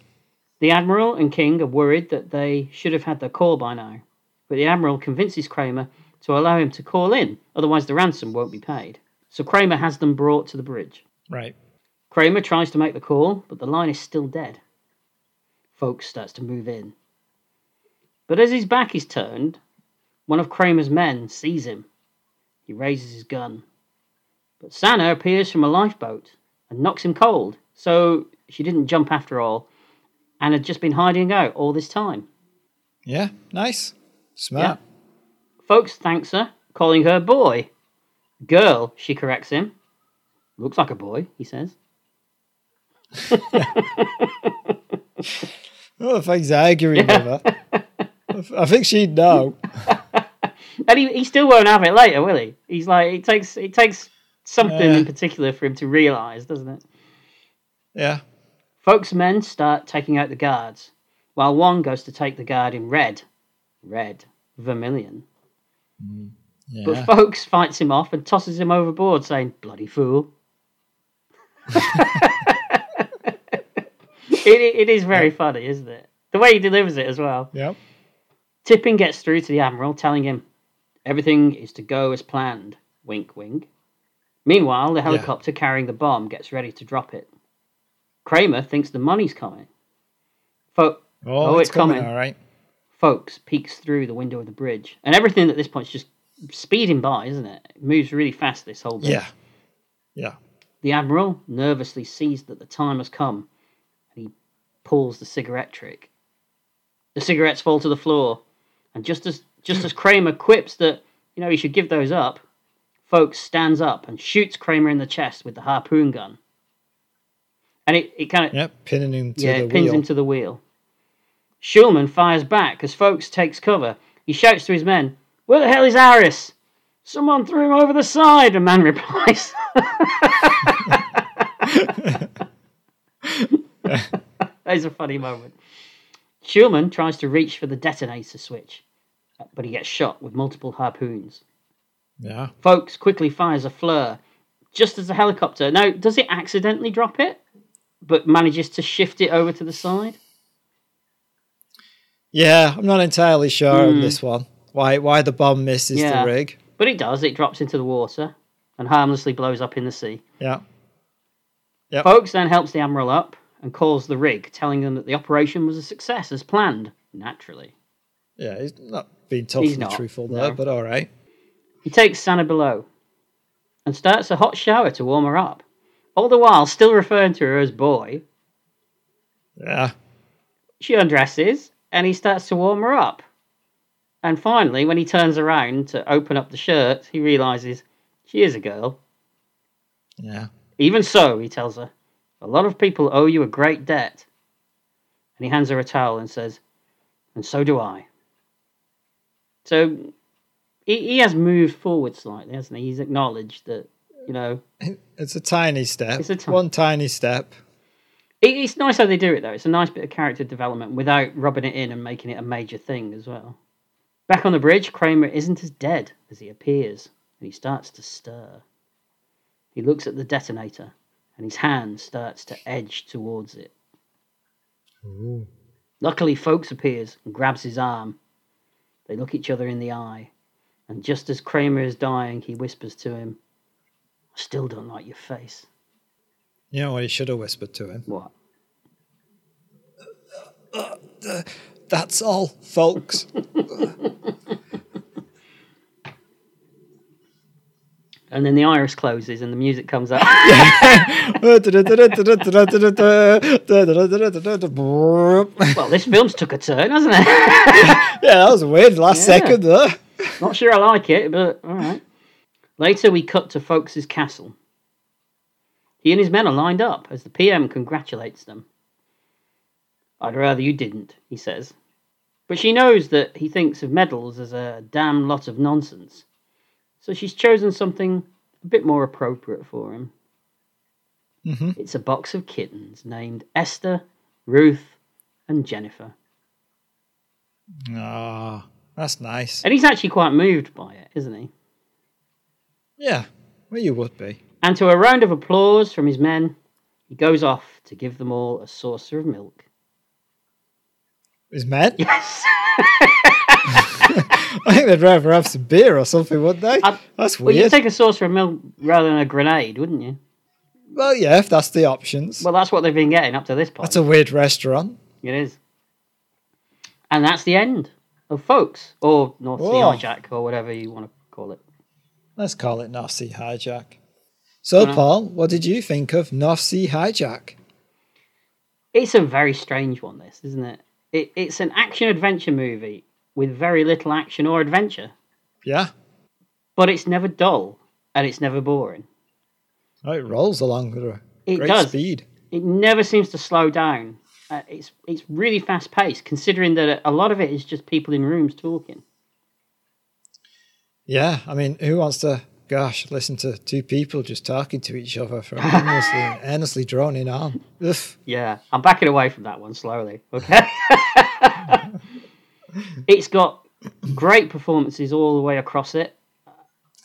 The Admiral and King are worried that they should have had their call by now, but the Admiral convinces Kramer to allow him to call in, otherwise the ransom won't be paid. So Kramer has them brought to the bridge. Right. Kramer tries to make the call, but the line is still dead. ffolkes starts to move in. But as his back is turned, one of Kramer's men sees him. He raises his gun. But Sanna appears from a lifeboat and knocks him cold, so she didn't jump after all and had just been hiding out all this time. Yeah. Nice. Smart. Folks thanks her, calling her boy. Girl, she corrects him. Looks like a boy, he says. Oh, thanks arguing with her. I think she'd know. And he, he still won't have it later, will he? He's like it takes it takes something Yeah. in particular for him to realise, doesn't it? Yeah. ffolkes' men start taking out the guards, while one goes to take the guard in red. Red. Vermilion. Mm. Yeah. But ffolkes fights him off and tosses him overboard, saying, Bloody fool. it, it is very funny, isn't it? The way he delivers it as well. Yep. Tipping gets through to the Admiral, telling him everything is to go as planned. Wink, wink. Meanwhile, the helicopter carrying the bomb gets ready to drop it. Kramer thinks the money's coming. Fo- Oh, Oh, it's, it's coming. coming. All right. Folks peeks through the window of the bridge, and everything at this point is just speeding by, isn't it? It moves really fast. This whole bit. Yeah. Yeah. The admiral nervously sees that the time has come, and he pulls the cigarette trick. The cigarettes fall to the floor, and just as just as Kramer quips that you know he should give those up, ffolkes stands up and shoots Kramer in the chest with the harpoon gun, and it, it kind of Yep. Pinning him to the wheel. yeah, the it pins wheel. him to the wheel. Schulman fires back as ffolkes takes cover. He shouts to his men, Where the hell is Harris? Someone threw him over the side, a man replies. that is a funny moment. Schulman tries to reach for the detonator switch, but he gets shot with multiple harpoons. Yeah. ffolkes quickly fires a flare just as the helicopter. Now, does it accidentally drop it, but manages to shift it over to the side? Yeah. I'm not entirely sure on Hmm. this one. Why? Why the bomb misses Yeah. the rig? But it does. It drops into the water and harmlessly blows up in the sea. Yeah. Yep. ffolkes then helps the admiral up and calls the rig, telling them that the operation was a success as planned. Naturally, Yeah. He's not being totally not, truthful there, no. but all right. he takes Sanna below and starts a hot shower to warm her up, all the while still referring to her as boy. Yeah. She undresses and he starts to warm her up. And finally, when he turns around to open up the shirt, he realizes she is a girl. Yeah. Even so, he tells her, a lot of people owe you a great debt. And he hands her a towel and says, and so do I. So he, he has moved forward slightly, hasn't he? He's acknowledged that, you know, It's a tiny step. It's a ti- One tiny step. It, it's nice how they do it, though. It's a nice bit of character development without rubbing it in and making it a major thing as well. Back on the bridge, Kramer isn't as dead as he appears, and he starts to stir. He looks at the detonator, and his hand starts to edge towards it. Luckily, ffolkes appears and grabs his arm. They look each other in the eye, and just as Kramer is dying, he whispers to him, I still don't like your face. You know what he should have whispered to him? What? That's all, folks. And then the iris closes and the music comes up. well, this film's took a turn, hasn't it? Yeah, that was weird. Last Yeah. second there. Not sure I like it, but all right. Later, we cut to ffolkes's castle. He and his men are lined up as the PM congratulates them. I'd rather you didn't, he says. But she knows that he thinks of medals as a damn lot of nonsense. So she's chosen something a bit more appropriate for him. Mhm. It's a box of kittens named Esther, Ruth, and Jennifer. Ah, that's nice. And he's actually quite moved by it, isn't he? Yeah, well, you would be. And to a round of applause from his men, he goes off to give them all a saucer of milk. Is men? Yes. I think they'd rather have some beer or something, wouldn't they? I'd- That's well, you'd take a saucer of milk rather than a grenade, wouldn't you? well, yeah, if that's the options. Well, that's what they've been getting up to this point. that's a weird restaurant. It is. And that's the end of ffolkes, or North Sea. Hijack, or whatever you want to call it. Let's call it North Sea Hijack. So, Uh-huh. Paul, what did you think of North Sea Hijack? It's a very strange one, this, isn't it? it it's an action adventure movie with very little action or adventure, Yeah, but it's never dull and it's never boring. oh, it rolls along with a It great does. speed. It never seems to slow down. Uh, it's it's really fast paced, considering that a lot of it is just people in rooms talking. Yeah, I mean, who wants to, gosh, listen to two people just talking to each other for endlessly, endlessly droning on? Ugh. Yeah, I'm backing away from that one slowly. Okay. it's got great performances all the way across it.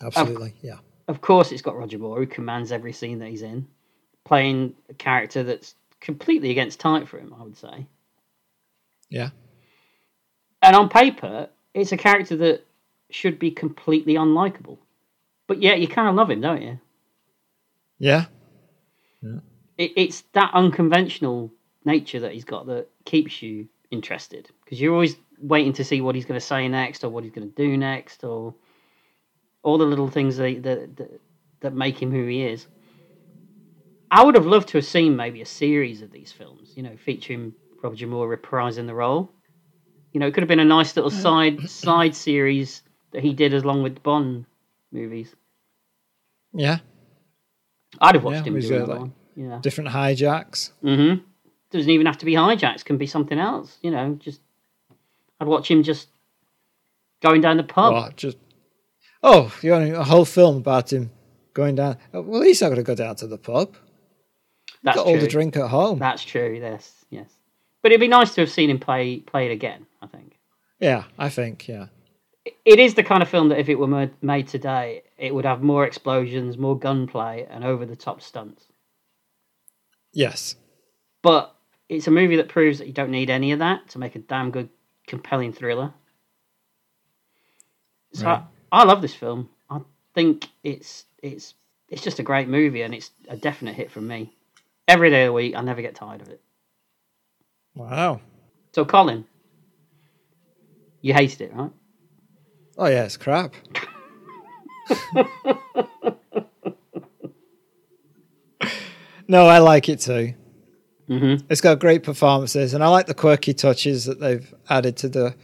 Absolutely, yeah. Of course, it's got Roger Moore who commands every scene that he's in, playing a character that's completely against type for him. I would say, Yeah, and on paper, it's a character that should be completely unlikable, but yeah, you kind of love him, don't you? yeah, it, it's that unconventional nature that he's got that keeps you interested because you're always waiting to see what he's going to say next or what he's going to do next or all the little things that, that that that make him who he is. I would have loved to have seen maybe a series of these films, you know, featuring Roger Moore reprising the role. You know, it could have been a nice little mm. side side series that he did along with Bond movies. yeah. I'd have watched Yeah, him do like, one. Yeah. Different hijacks. Mm-hmm. Doesn't even have to be hijacks. Can be something else. You know, just I'd watch him just going down the pub. Or just, oh, you want a whole film about him going down. Well, he's not going to go down to the pub. That's Got all the drink at home. That's true. Yes, yes. But it'd be nice to have seen him play play it again. I think Yeah, I think, yeah. It is the kind of film that if it were made today, it would have more explosions, more gunplay, and over the top stunts. Yes. But it's a movie that proves that you don't need any of that to make a damn good, compelling thriller. So Right. I, I love this film. I think it's it's it's just a great movie, and it's a definite hit from me. Every day of the week, I never get tired of it. Wow. So, Colin, you hated it, right? Oh, yeah, it's crap. no, I like it too. Mm-hmm. It's got great performances, and I like the quirky touches that they've added to the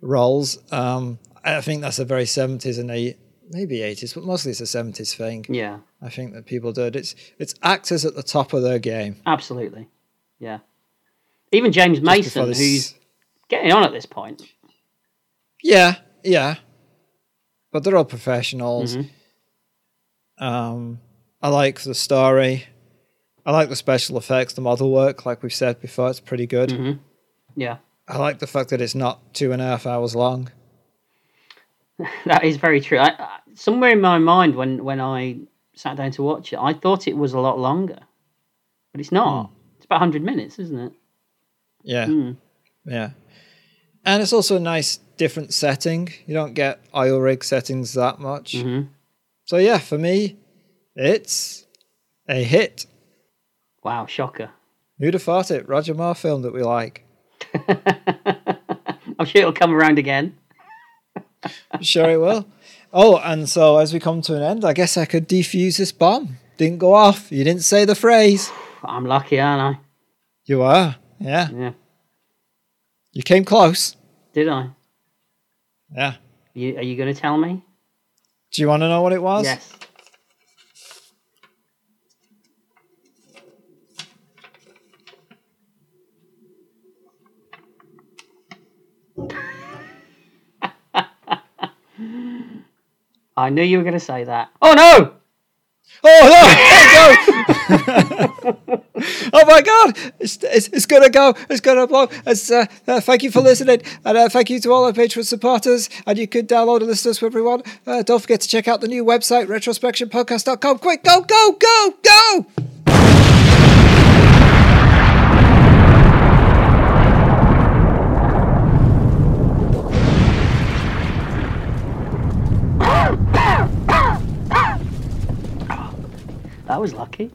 roles. Um, I think that's a very 70s and 80s, maybe 80s, but mostly it's a 70s thing. Yeah, I think that people did. It's it's actors at the top of their game. absolutely. Yeah. Even James Just Mason, this- who's getting on at this point. Yeah, yeah. But they're all professionals. Mhm. Um, I like the story. I like the special effects, the model work. Like we've said before, it's pretty good. Mhm. Yeah, I like the fact that it's not two and a half hours long. that is very true. I, I, somewhere in my mind, when when I sat down to watch it, I thought it was a lot longer, but it's not. It's about hundred minutes, isn't it? Yeah, Mm. yeah. And it's also a nice different setting. You don't get oil rig settings that much. hmm So yeah, for me, it's a hit. Wow, shocker! Who'd have thought it? Roger Moore film that we like. I'm sure it'll come around again. Sure, it will. Oh, and so as we come to an end, I guess I could defuse this bomb. Didn't go off. You didn't say the phrase. I'm lucky, aren't I? You are. Yeah. Yeah. You came close. Did I? Yeah. You, are you going to tell me? Do you want to know what it was? Yes. I knew you were going to say that. Oh no! Oh no! Oh my God! It's, it's, it's gonna go! It's gonna blow! It's, uh, uh, thank you for listening, and uh, thank you to all our Patreon supporters. And you can download and listen to us wherever you want. Uh, don't forget to check out the new website retrospectionpodcast.com. Quick, go, go, go, go! Was lucky.